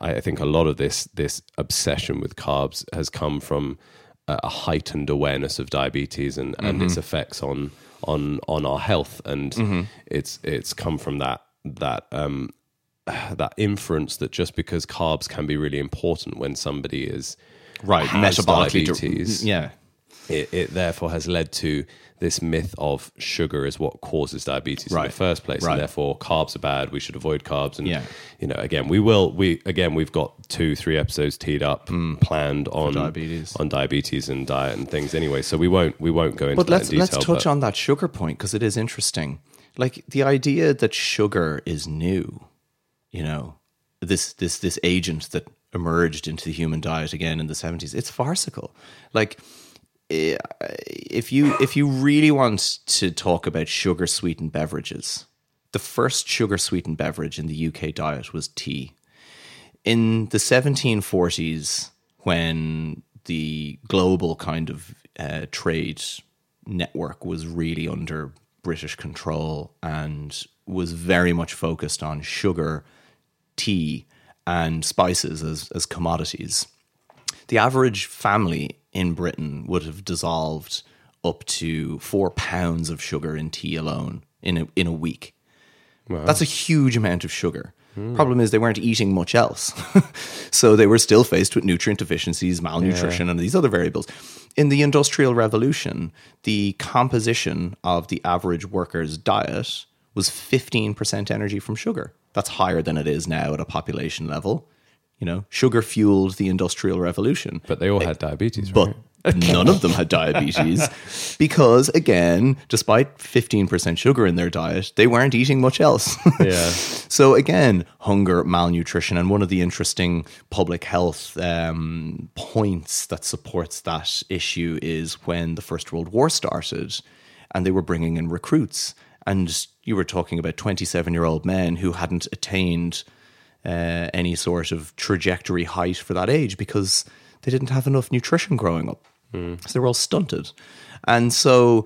[SPEAKER 1] I think a lot of this this obsession with carbs has come from a a heightened awareness of diabetes and, and its effects on on on our health, and it's it's come from that that um, that inference that just because carbs can be really important when somebody is
[SPEAKER 2] Right, metabolically. di-
[SPEAKER 1] diabetes,
[SPEAKER 2] yeah.
[SPEAKER 1] It, it therefore has led to this myth of sugar is what causes diabetes in the first place,
[SPEAKER 2] Right.
[SPEAKER 1] and therefore carbs are bad. We should avoid carbs. And
[SPEAKER 2] Yeah.
[SPEAKER 1] you know, again, we will. We again, we've got two, three episodes teed up, planned on
[SPEAKER 2] Mm. diabetes.
[SPEAKER 1] on diabetes and diet and things. Anyway, so we won't we won't go into
[SPEAKER 2] But let's
[SPEAKER 1] in detail.
[SPEAKER 2] let's touch on that sugar point because it is interesting. Like the idea that sugar is new, you know, this this this agent that emerged into the human diet again in the seventies. It's farcical. Like if you if you really want to talk about sugar sweetened beverages, the first sugar sweetened beverage in the UK diet was tea. In the 1740s, when the global kind of uh, trade network was really under British control and was very much focused on sugar, tea, and spices as, as commodities, the average family in Britain would have dissolved up to four pounds of sugar in tea alone in a, in a week. That's a huge amount of sugar. Problem is, they weren't eating much else. so they were still faced with nutrient deficiencies, malnutrition, and these other variables. In the Industrial Revolution, the composition of the average worker's diet was 15% energy from sugar. That's higher than it is now at a population level. You know, sugar fueled the Industrial Revolution
[SPEAKER 1] but they all had diabetes,
[SPEAKER 2] but
[SPEAKER 1] right?
[SPEAKER 2] none of them had diabetes because again despite 15% sugar in their diet they weren't eating much else
[SPEAKER 1] Yeah.
[SPEAKER 2] so again hunger malnutrition and one of the interesting public health um, points that supports that issue is when the first world war started and they were bringing in recruits and you were talking about 27 year old men who hadn't attained uh, any sort of trajectory height for that age because they didn't have enough nutrition growing up. So they were all stunted. And so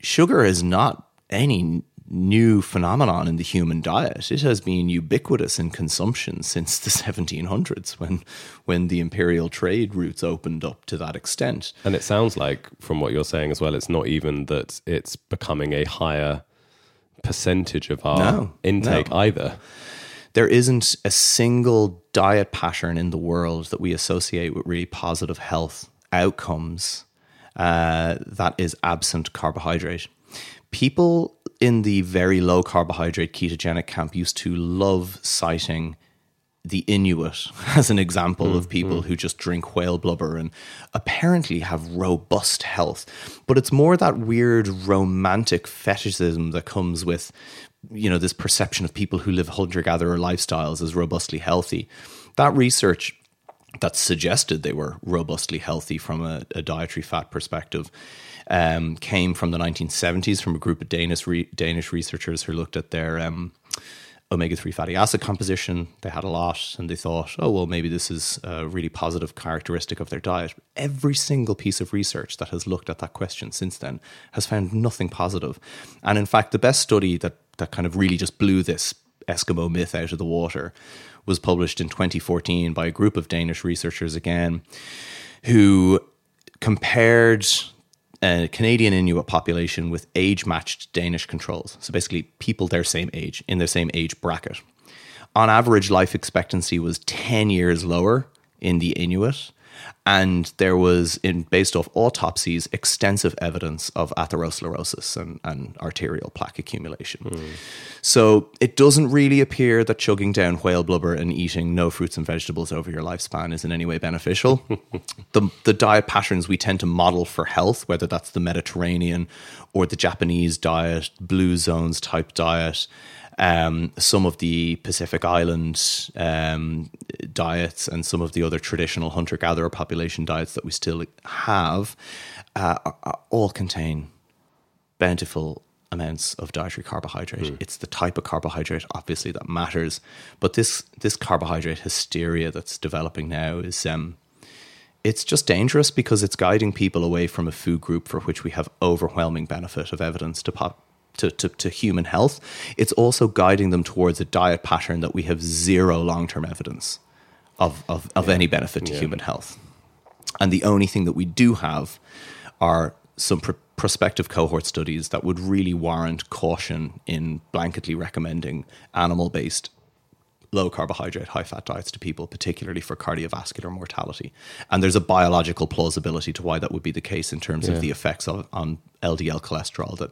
[SPEAKER 2] sugar is not any new phenomenon in the human diet. It has been ubiquitous in consumption since the 1700s when when the imperial trade routes opened up to that extent.
[SPEAKER 1] And it sounds like, from what you're saying as well, it's not even that it's becoming a higher percentage of our
[SPEAKER 2] No,
[SPEAKER 1] intake
[SPEAKER 2] no.
[SPEAKER 1] either.
[SPEAKER 2] There isn't a single diet pattern in the world that we associate with really positive health outcomes uh, that is absent carbohydrate. People in the very low carbohydrate ketogenic camp used to love citing the Inuit as an example of people who just drink whale blubber and apparently have robust health. But it's more that weird romantic fetishism that comes with, you know, this perception of people who live hunter gatherer lifestyles as robustly healthy. That research that suggested they were robustly healthy from a, a dietary fat perspective um, came from the 1970s from a group of Danish re- Danish researchers who looked at their um, omega 3 fatty acid composition. They had a lot and they thought, oh, well, maybe this is a really positive characteristic of their diet. Every single piece of research that has looked at that question since then has found nothing positive. And in fact, the best study that, that kind of really just blew this Eskimo myth out of the water was published in 2014 by a group of Danish researchers again who compared a Canadian Inuit population with age matched Danish controls. So basically, people their same age, in their same age bracket. On average, life expectancy was 10 years lower in the Inuit. And there was, in based off autopsies, extensive evidence of atherosclerosis and, and arterial plaque accumulation. So it doesn't really appear that chugging down whale blubber and eating no fruits and vegetables over your lifespan is in any way beneficial. the, the diet patterns we tend to model for health, whether that's the Mediterranean or the Japanese diet, blue zones type diet, um, some of the Pacific Island um, diets, and some of the other traditional hunter gatherer population diets that we still have, uh, are- are- all contain bountiful amounts of dietary carbohydrate. It's the type of carbohydrate, obviously, that matters. But this this carbohydrate hysteria that's developing now is um, it's just dangerous because it's guiding people away from a food group for which we have overwhelming benefit of evidence to pop. To, to, to human health, it's also guiding them towards a diet pattern that we have zero long term evidence of, of, of any benefit to human health. And the only thing that we do have are some pr- prospective cohort studies that would really warrant caution in blanketly recommending animal based low carbohydrate, high fat diets to people, particularly for cardiovascular mortality. And there's a biological plausibility to why that would be the case in terms
[SPEAKER 1] Yeah.
[SPEAKER 2] of the effects of, on LDL cholesterol that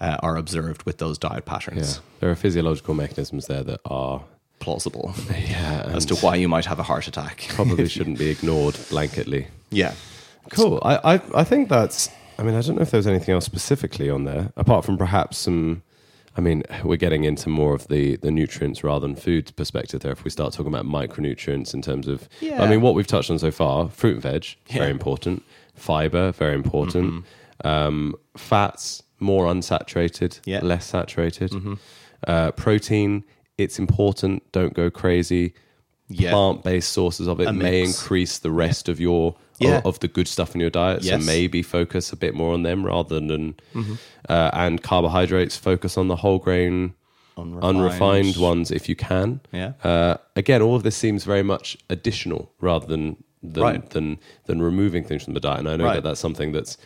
[SPEAKER 2] uh, are observed with those diet
[SPEAKER 1] Yeah,
[SPEAKER 2] patterns.
[SPEAKER 1] there are physiological mechanisms there that are
[SPEAKER 2] Plausible
[SPEAKER 1] yeah
[SPEAKER 2] as to why you might have a heart attack.
[SPEAKER 1] probably shouldn't be ignored blanketly.
[SPEAKER 2] yeah.
[SPEAKER 1] Cool. I, I I think that's. I mean, I don't know if there's anything else specifically on there apart from perhaps some. I mean, we're getting into more of the the nutrients rather than food perspective there. If we start talking about micronutrients in terms of,
[SPEAKER 2] Yeah.
[SPEAKER 1] I mean, what we've touched on so far: fruit and veg,
[SPEAKER 2] Yeah. Mm-hmm.
[SPEAKER 1] very important. Fiber, very important. Um, fats, more unsaturated,
[SPEAKER 2] Yeah. Mm-hmm.
[SPEAKER 1] less saturated. Uh, protein, it's important. Don't go crazy.
[SPEAKER 2] Yeah.
[SPEAKER 1] Plant-based sources of it
[SPEAKER 2] A
[SPEAKER 1] may
[SPEAKER 2] mix.
[SPEAKER 1] increase the rest of your
[SPEAKER 2] Yeah.
[SPEAKER 1] of, of the good stuff in your diet.
[SPEAKER 2] Yes.
[SPEAKER 1] So maybe focus a bit more on them rather than
[SPEAKER 2] Mm-hmm.
[SPEAKER 1] uh, and carbohydrates. Focus on the whole grain,
[SPEAKER 2] Unrefined.
[SPEAKER 1] unrefined ones if you can.
[SPEAKER 2] Yeah.
[SPEAKER 1] Uh, again, all of this seems very much additional rather than than
[SPEAKER 2] Right.
[SPEAKER 1] than, than removing things from the diet. And I know
[SPEAKER 2] Right.
[SPEAKER 1] that that's something that's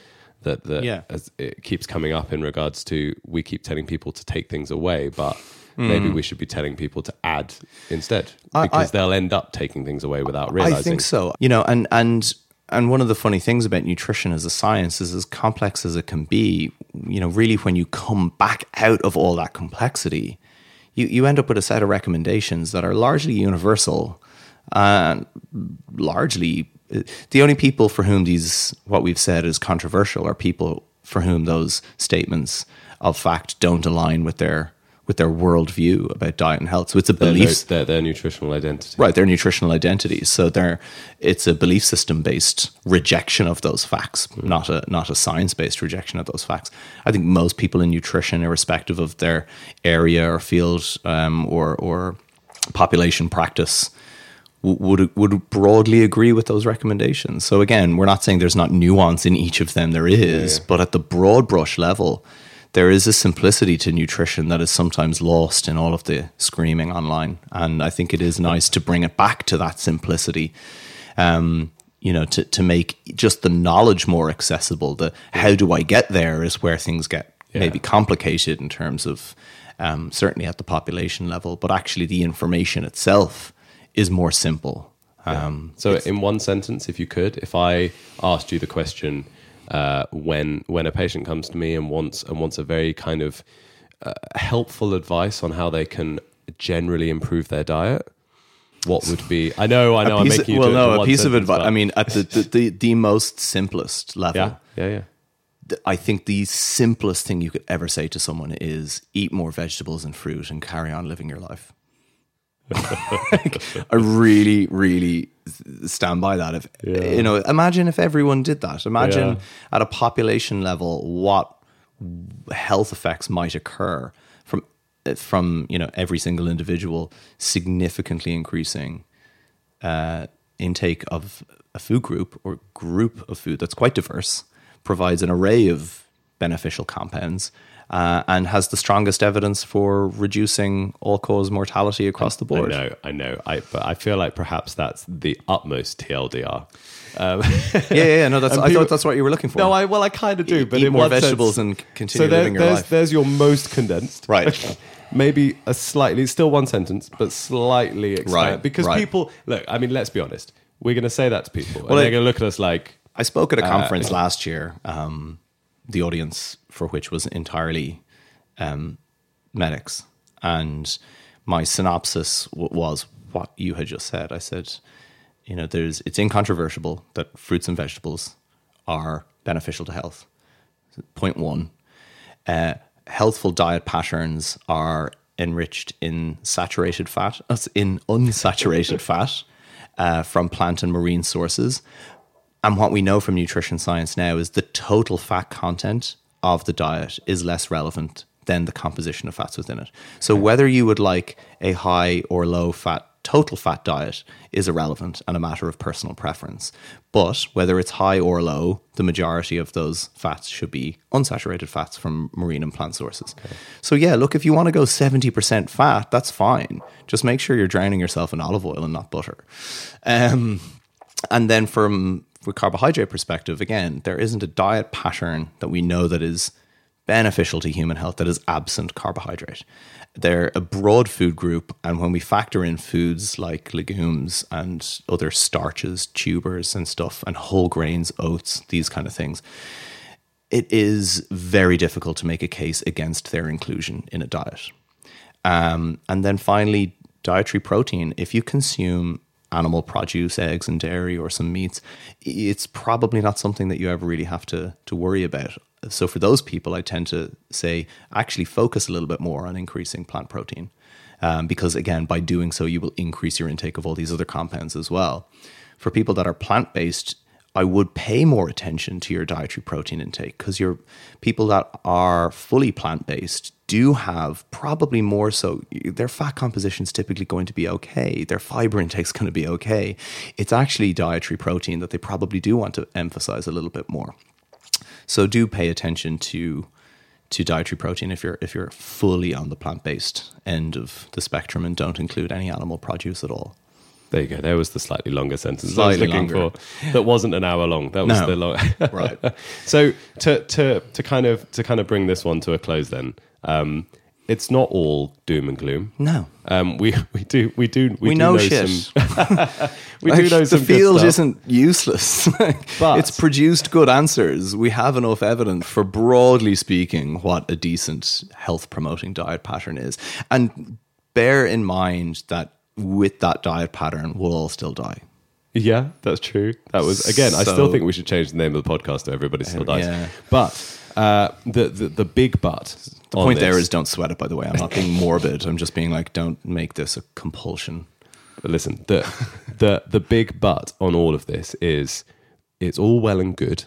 [SPEAKER 1] that that
[SPEAKER 2] Yeah.
[SPEAKER 1] as it keeps coming up in regards to we keep telling people to take things away, but. Maybe we should be telling people to add instead
[SPEAKER 2] Hmm. I-
[SPEAKER 1] because
[SPEAKER 2] I-
[SPEAKER 1] they'll end up taking things away without realizing.
[SPEAKER 2] I think so. You know, and and and one of the funny things about nutrition as a science is as complex as it can be. You know, really, when you come back out of all that complexity, you you end up with a set of recommendations that are largely universal, and largely the only people for whom these what we've said is controversial are people for whom those statements of fact don't align with their with their worldview about diet and health. So it's a belief
[SPEAKER 1] their, their nutritional identity.
[SPEAKER 2] Right, their nutritional identities. So they're it's a belief system based rejection of those facts, not a not a science based rejection of those facts. I think most people in nutrition, irrespective of their area or field um, or or population practice, would would broadly agree with those recommendations. So again, we're not saying there's not nuance in each of them. There is,
[SPEAKER 1] Yeah.
[SPEAKER 2] but at the broad brush level, there is a simplicity to nutrition that is sometimes lost in all of the screaming online. And I think it is nice to bring it back to that simplicity. Um, you know, to, to make just the knowledge more accessible. The how do I get there is where things get
[SPEAKER 1] Yeah.
[SPEAKER 2] maybe complicated in terms of um, certainly at the population level, but actually the information itself is more simple. Um,
[SPEAKER 1] So, in one sentence, if you could, if I asked you the question uh, when when a patient comes to me and wants and wants a very kind of uh, helpful advice on how they can generally improve their diet, what would be? I know, I know, I'm making you
[SPEAKER 2] well, no, a piece of advice. I mean, at the, the, the, the most simplest level,
[SPEAKER 1] yeah, yeah, yeah.
[SPEAKER 2] I think the simplest thing you could ever say to someone is eat more vegetables and fruit and carry on living your life. Like, I really, really stand by that. If you know, imagine if everyone did that. Imagine
[SPEAKER 1] Yeah.
[SPEAKER 2] at a population level what health effects might occur from from you know every single individual significantly increasing uh, intake of a food group or group of food that's quite diverse, provides an array of beneficial compounds, uh, and has the strongest evidence for reducing all cause mortality across the board.
[SPEAKER 1] I know, I know. I but I feel like perhaps that's the utmost TLDR.
[SPEAKER 2] Yeah, yeah, yeah. No, that's. I
[SPEAKER 1] people-
[SPEAKER 2] thought that's what you were looking for.
[SPEAKER 1] No, I well, I kind of do, but
[SPEAKER 2] eat
[SPEAKER 1] in
[SPEAKER 2] more
[SPEAKER 1] one sense-
[SPEAKER 2] vegetables and continue
[SPEAKER 1] so there-
[SPEAKER 2] living your
[SPEAKER 1] there's,
[SPEAKER 2] life.
[SPEAKER 1] There's your most condensed,
[SPEAKER 2] Right.
[SPEAKER 1] Maybe a slightly, still one sentence, but slightly expanded.
[SPEAKER 2] Right,
[SPEAKER 1] Because
[SPEAKER 2] right.
[SPEAKER 1] people look. I mean, let's be honest. We're going to say that to people,
[SPEAKER 2] Well,
[SPEAKER 1] and they're going to look at us like,
[SPEAKER 2] I spoke at a conference last year, um, the audience for which was entirely um, medics. And my synopsis w- was what you had just said. I said, you know, there's it's incontrovertible that fruits and vegetables are beneficial to health. Point one. Uh, healthful diet patterns are enriched in saturated fat, in unsaturated fat uh, from plant and marine sources. And what we know from nutrition science now is the total fat content of the diet is less relevant than the composition of fats within it. So whether you would like a high or low fat total fat diet is irrelevant and a matter of personal preference. But whether it's high or low, the majority of those fats should be unsaturated fats from marine and plant sources. So yeah, look, if you want to go 70% fat, that's fine. Just make sure you're drowning yourself in olive oil and not butter. Um, and then from with carbohydrate perspective, again, there isn't a diet pattern that we know that is beneficial to human health that is absent carbohydrate. They're a broad food group, and when we factor in foods like legumes and other starches, tubers and stuff, and whole grains, oats, these kind of things, it is very difficult to make a case against their inclusion in a diet. Um, and then finally, dietary protein. If you consume animal produce, eggs and dairy, or some meats, it's probably not something that you ever really have to to worry about. So for those people, I tend to say actually focus a little bit more on increasing plant protein, um, because again, by doing so, you will increase your intake of all these other compounds as well. For people that are plant based, I would pay more attention to your dietary protein intake because your people that are fully plant based do have probably more so their fat composition is typically going to be okay. Their fiber intake is going to be okay. It's actually dietary protein that they probably do want to emphasize a little bit more. So do pay attention to to dietary protein if you're if you're fully on the plant based end of the spectrum and don't include any animal produce at all
[SPEAKER 1] there you go. There was the slightly longer sentence
[SPEAKER 2] slightly
[SPEAKER 1] I was looking
[SPEAKER 2] longer.
[SPEAKER 1] for. That wasn't an hour long. That was
[SPEAKER 2] No.
[SPEAKER 1] the long.
[SPEAKER 2] Right.
[SPEAKER 1] so to to to kind of to kind of bring this one to a close, then um, it's not all doom and gloom.
[SPEAKER 2] no
[SPEAKER 1] Um, we we do we do we,
[SPEAKER 2] we
[SPEAKER 1] do
[SPEAKER 2] know,
[SPEAKER 1] know
[SPEAKER 2] shit
[SPEAKER 1] Some, we
[SPEAKER 2] Like,
[SPEAKER 1] do know
[SPEAKER 2] the field isn't useless.
[SPEAKER 1] But-
[SPEAKER 2] it's produced good answers. We have enough evidence for broadly speaking what a decent health promoting diet pattern is. And bear in mind that with that diet pattern, we'll all still die.
[SPEAKER 1] Yeah, that's true. That was again. I still think we should change the name of the podcast to "Everybody Still Dies."
[SPEAKER 2] yeah.
[SPEAKER 1] But uh, the, the the big but.
[SPEAKER 2] The point there is don't sweat it, by the way. I'm not being morbid. I'm just being like, don't make this a compulsion.
[SPEAKER 1] But listen, the the the big but on all of this is it's all well and good,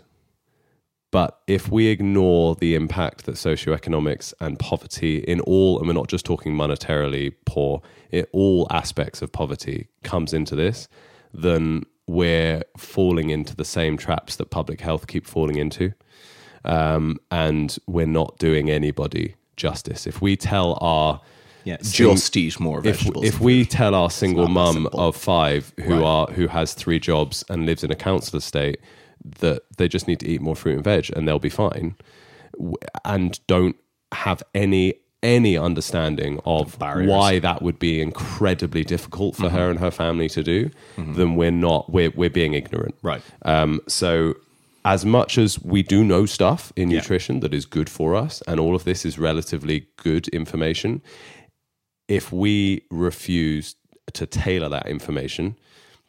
[SPEAKER 1] but if we ignore the impact that socioeconomics and poverty in all, and we're not just talking monetarily poor, in all aspects of poverty comes into this, then we're falling into the same traps that public health keep falling into. Um, and we're not doing anybody justice. If we tell our
[SPEAKER 2] Yeah, just eat more vegetables.
[SPEAKER 1] if we tell our single mum of five who
[SPEAKER 2] Right.
[SPEAKER 1] are who has three jobs and lives in a council estate that they just need to eat more fruit and veg and they'll be fine, and don't have any any understanding of why that would be incredibly difficult for
[SPEAKER 2] Mm-hmm.
[SPEAKER 1] her and her family to do, then we're not we're we're being ignorant.
[SPEAKER 2] Right.
[SPEAKER 1] Um, so, as much as we do know stuff in
[SPEAKER 2] Yeah.
[SPEAKER 1] nutrition that is good for us, and all of this is relatively good information, if we refuse to tailor that information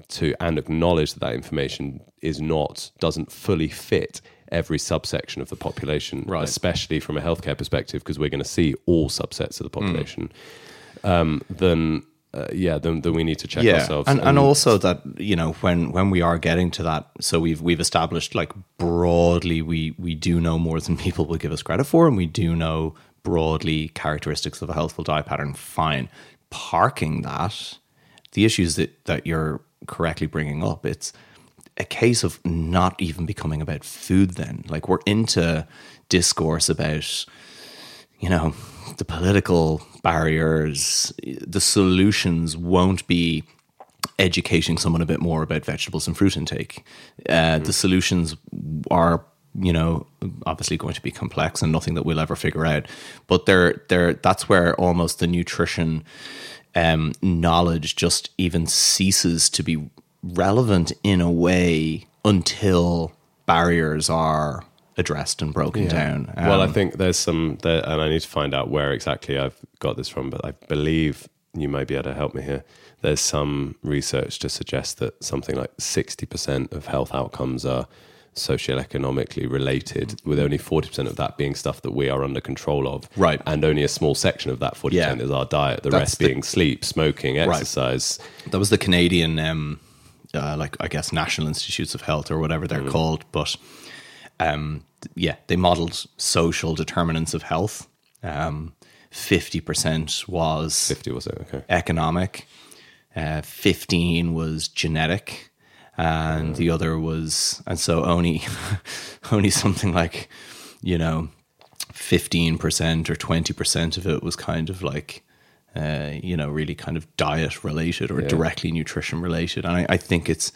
[SPEAKER 1] to and acknowledge that that information is not doesn't fully fit every subsection of the population,
[SPEAKER 2] Right.
[SPEAKER 1] especially from a healthcare perspective, because we're going to see all subsets of the
[SPEAKER 2] Mm.
[SPEAKER 1] population, um, then uh, yeah, then, then we need to check ourselves.
[SPEAKER 2] And, and also that you know when when we are getting to that, so we've we've established like broadly we we do know more than people will give us credit for, and we do know broadly characteristics of a healthful diet pattern. Fine, parking that the issues that that you're correctly bringing up, it's a case of not even becoming about food. Then, like we're into discourse about you know, the political barriers, the solutions won't be educating someone a bit more about vegetables and fruit intake. Uh, The solutions are, you know, obviously going to be complex and nothing that we'll ever figure out. But they're, they're, that's where almost the nutrition um, knowledge just even ceases to be relevant in a way until barriers are addressed and broken down.
[SPEAKER 1] well, I
[SPEAKER 2] Um,
[SPEAKER 1] think there's some, there, and I need to find out where exactly I've got this from, but I believe you may be able to help me here. There's some research to suggest that something like 60% of health outcomes are socioeconomically related, with only 40% of that being stuff that we are under control of.
[SPEAKER 2] Right.
[SPEAKER 1] And only a small section of that 40%
[SPEAKER 2] Yeah.
[SPEAKER 1] is our diet, the
[SPEAKER 2] That's
[SPEAKER 1] rest
[SPEAKER 2] the-
[SPEAKER 1] being sleep, smoking, exercise.
[SPEAKER 2] that was the Canadian, um, uh, like I guess National Institutes of Health or whatever
[SPEAKER 1] Mm.
[SPEAKER 2] they're called. But um, yeah, they modeled social determinants of health. Um, Fifty percent was
[SPEAKER 1] 50 was it? Okay.
[SPEAKER 2] economic, uh, fifteen was genetic, and the other was, and so only only something like you know fifteen percent or twenty percent of it was kind of like uh, you know really kind of diet related or directly nutrition related, and I, I think it's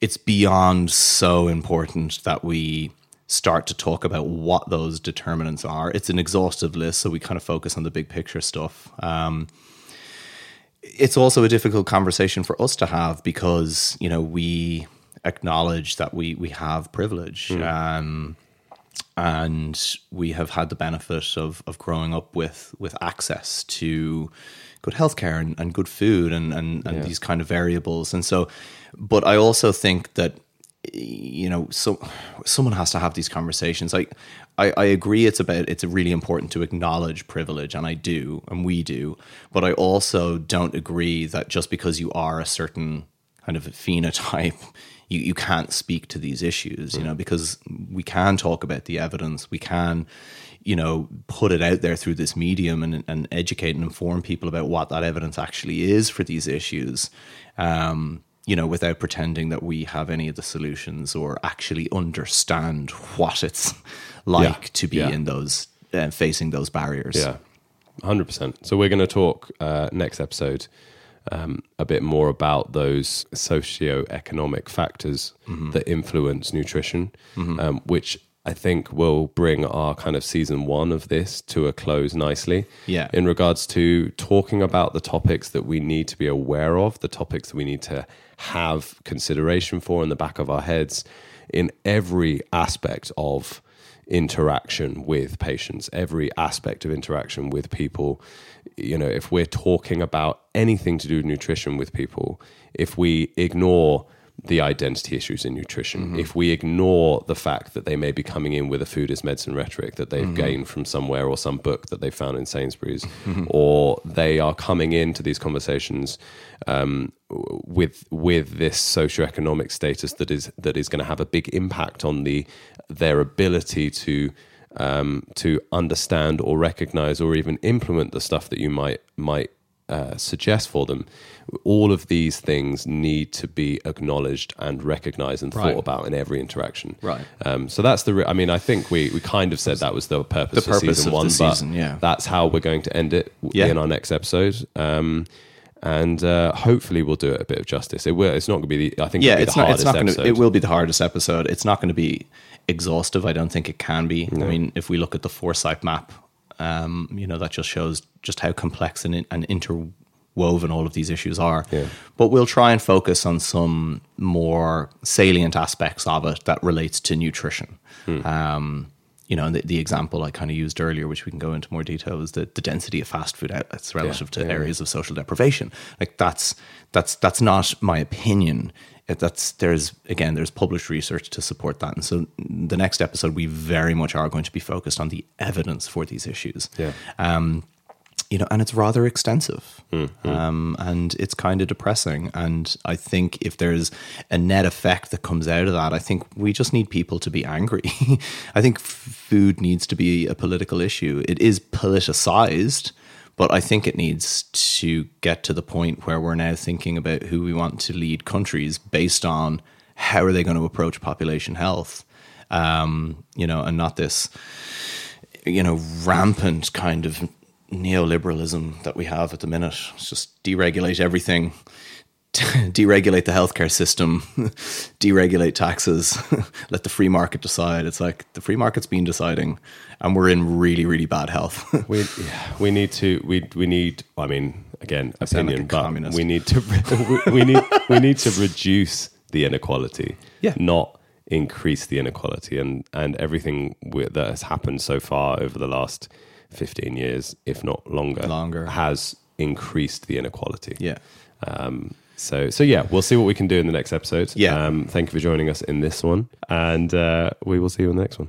[SPEAKER 2] it's beyond so important that we start to talk about what those determinants are. It's an exhaustive list, so we kind of focus on the big picture stuff. Um, it's also a difficult conversation for us to have because you know we acknowledge that we we have privilege. Um, and we have had the benefit of, of growing up with with access to good healthcare and, and good food and, and, and
[SPEAKER 1] Yeah.
[SPEAKER 2] these kind of variables. And so, but I also think that you know, so someone has to have these conversations. Like, I, I agree, it's about it's really important to acknowledge privilege, and I do, and we do. But I also don't agree that just because you are a certain kind of phenotype, you, you can't speak to these issues. You know, because we can talk about the evidence, we can, you know, put it out there through this medium and and educate and inform people about what that evidence actually is for these issues. Um, you know, without pretending that we have any of the solutions or actually understand what it's like
[SPEAKER 1] Yeah.
[SPEAKER 2] to be
[SPEAKER 1] Yeah.
[SPEAKER 2] in those uh, facing those barriers.
[SPEAKER 1] Yeah, hundred percent. So we're going to talk uh, next episode um, a bit more about those socio-economic factors
[SPEAKER 2] Mm-hmm.
[SPEAKER 1] that influence nutrition, um, which I think will bring our kind of season one of this to a close nicely.
[SPEAKER 2] Yeah.
[SPEAKER 1] In regards to talking about the topics that we need to be aware of, the topics that we need to have consideration for in the back of our heads in every aspect of interaction with patients, every aspect of interaction with people. You know, if we're talking about anything to do with nutrition with people, if we ignore the identity issues in nutrition, if we ignore the fact that they may be coming in with a food is medicine rhetoric that they've gained from somewhere or some book that they found in Sainsbury's, or they are coming into these conversations um, with with this socioeconomic status that is that is going to have a big impact on the their ability to um, to understand or recognize or even implement the stuff that you might might uh, suggest for them. All of these things need to be acknowledged and recognized and
[SPEAKER 2] Right.
[SPEAKER 1] thought about in every interaction.
[SPEAKER 2] Right.
[SPEAKER 1] Um, so that's the. Re- I mean, I think we we kind of said that was the purpose,
[SPEAKER 2] The purpose
[SPEAKER 1] season
[SPEAKER 2] of the
[SPEAKER 1] one,
[SPEAKER 2] season,
[SPEAKER 1] but
[SPEAKER 2] yeah.
[SPEAKER 1] that's how we're going to end it
[SPEAKER 2] Yeah.
[SPEAKER 1] in our next episode. Um, and uh, hopefully we'll do it a bit of justice. It will. It's not going to be the. I think.
[SPEAKER 2] yeah, it's
[SPEAKER 1] the
[SPEAKER 2] not.
[SPEAKER 1] hardest
[SPEAKER 2] It's not going to. It will be the hardest episode. It's not going to be exhaustive. I don't think it can be. I mean, if we look at the foresight map, um, you know, that just shows just how complex and, and interwoven all of these issues are.
[SPEAKER 1] Yeah.
[SPEAKER 2] But we'll try and focus on some more salient aspects of it that relates to nutrition. Um, you know, and the, the example I kind of used earlier, which we can go into more detail, is the, the density of fast food outlets relative to
[SPEAKER 1] yeah, yeah.
[SPEAKER 2] areas of social deprivation. Like that's that's that's not my opinion. It- That's there's again there's published research to support that, and so the next episode we very much are going to be focused on the evidence for these issues.
[SPEAKER 1] Yeah.
[SPEAKER 2] Um, you know, and it's rather extensive, um, and it's kind of depressing. And I think if there's a net effect that comes out of that, I think we just need people to be angry. I think food needs to be a political issue. It is politicized, but I think it needs to get to the point where we're now thinking about who we want to lead countries based on how are they going to approach population health, um, you know, and not this you know, rampant kind of neoliberalism that we have at the minute. It's just deregulate everything, deregulate the healthcare system, deregulate taxes, let the free market decide. It's like the free market's been deciding, and we're in really, really bad health.
[SPEAKER 1] we yeah, we need to we we need I mean again
[SPEAKER 2] like
[SPEAKER 1] opinion
[SPEAKER 2] a
[SPEAKER 1] but
[SPEAKER 2] communist.
[SPEAKER 1] we need to we, we need we need to reduce the inequality
[SPEAKER 2] Yeah.
[SPEAKER 1] not increase the inequality and and everything that has happened so far over the last 15 years if not longer
[SPEAKER 2] Longer.
[SPEAKER 1] has increased the inequality
[SPEAKER 2] yeah.
[SPEAKER 1] um so so yeah we'll see what we can do in the next episode
[SPEAKER 2] Yeah.
[SPEAKER 1] um thank you for joining us in this one and uh we will see you in the next one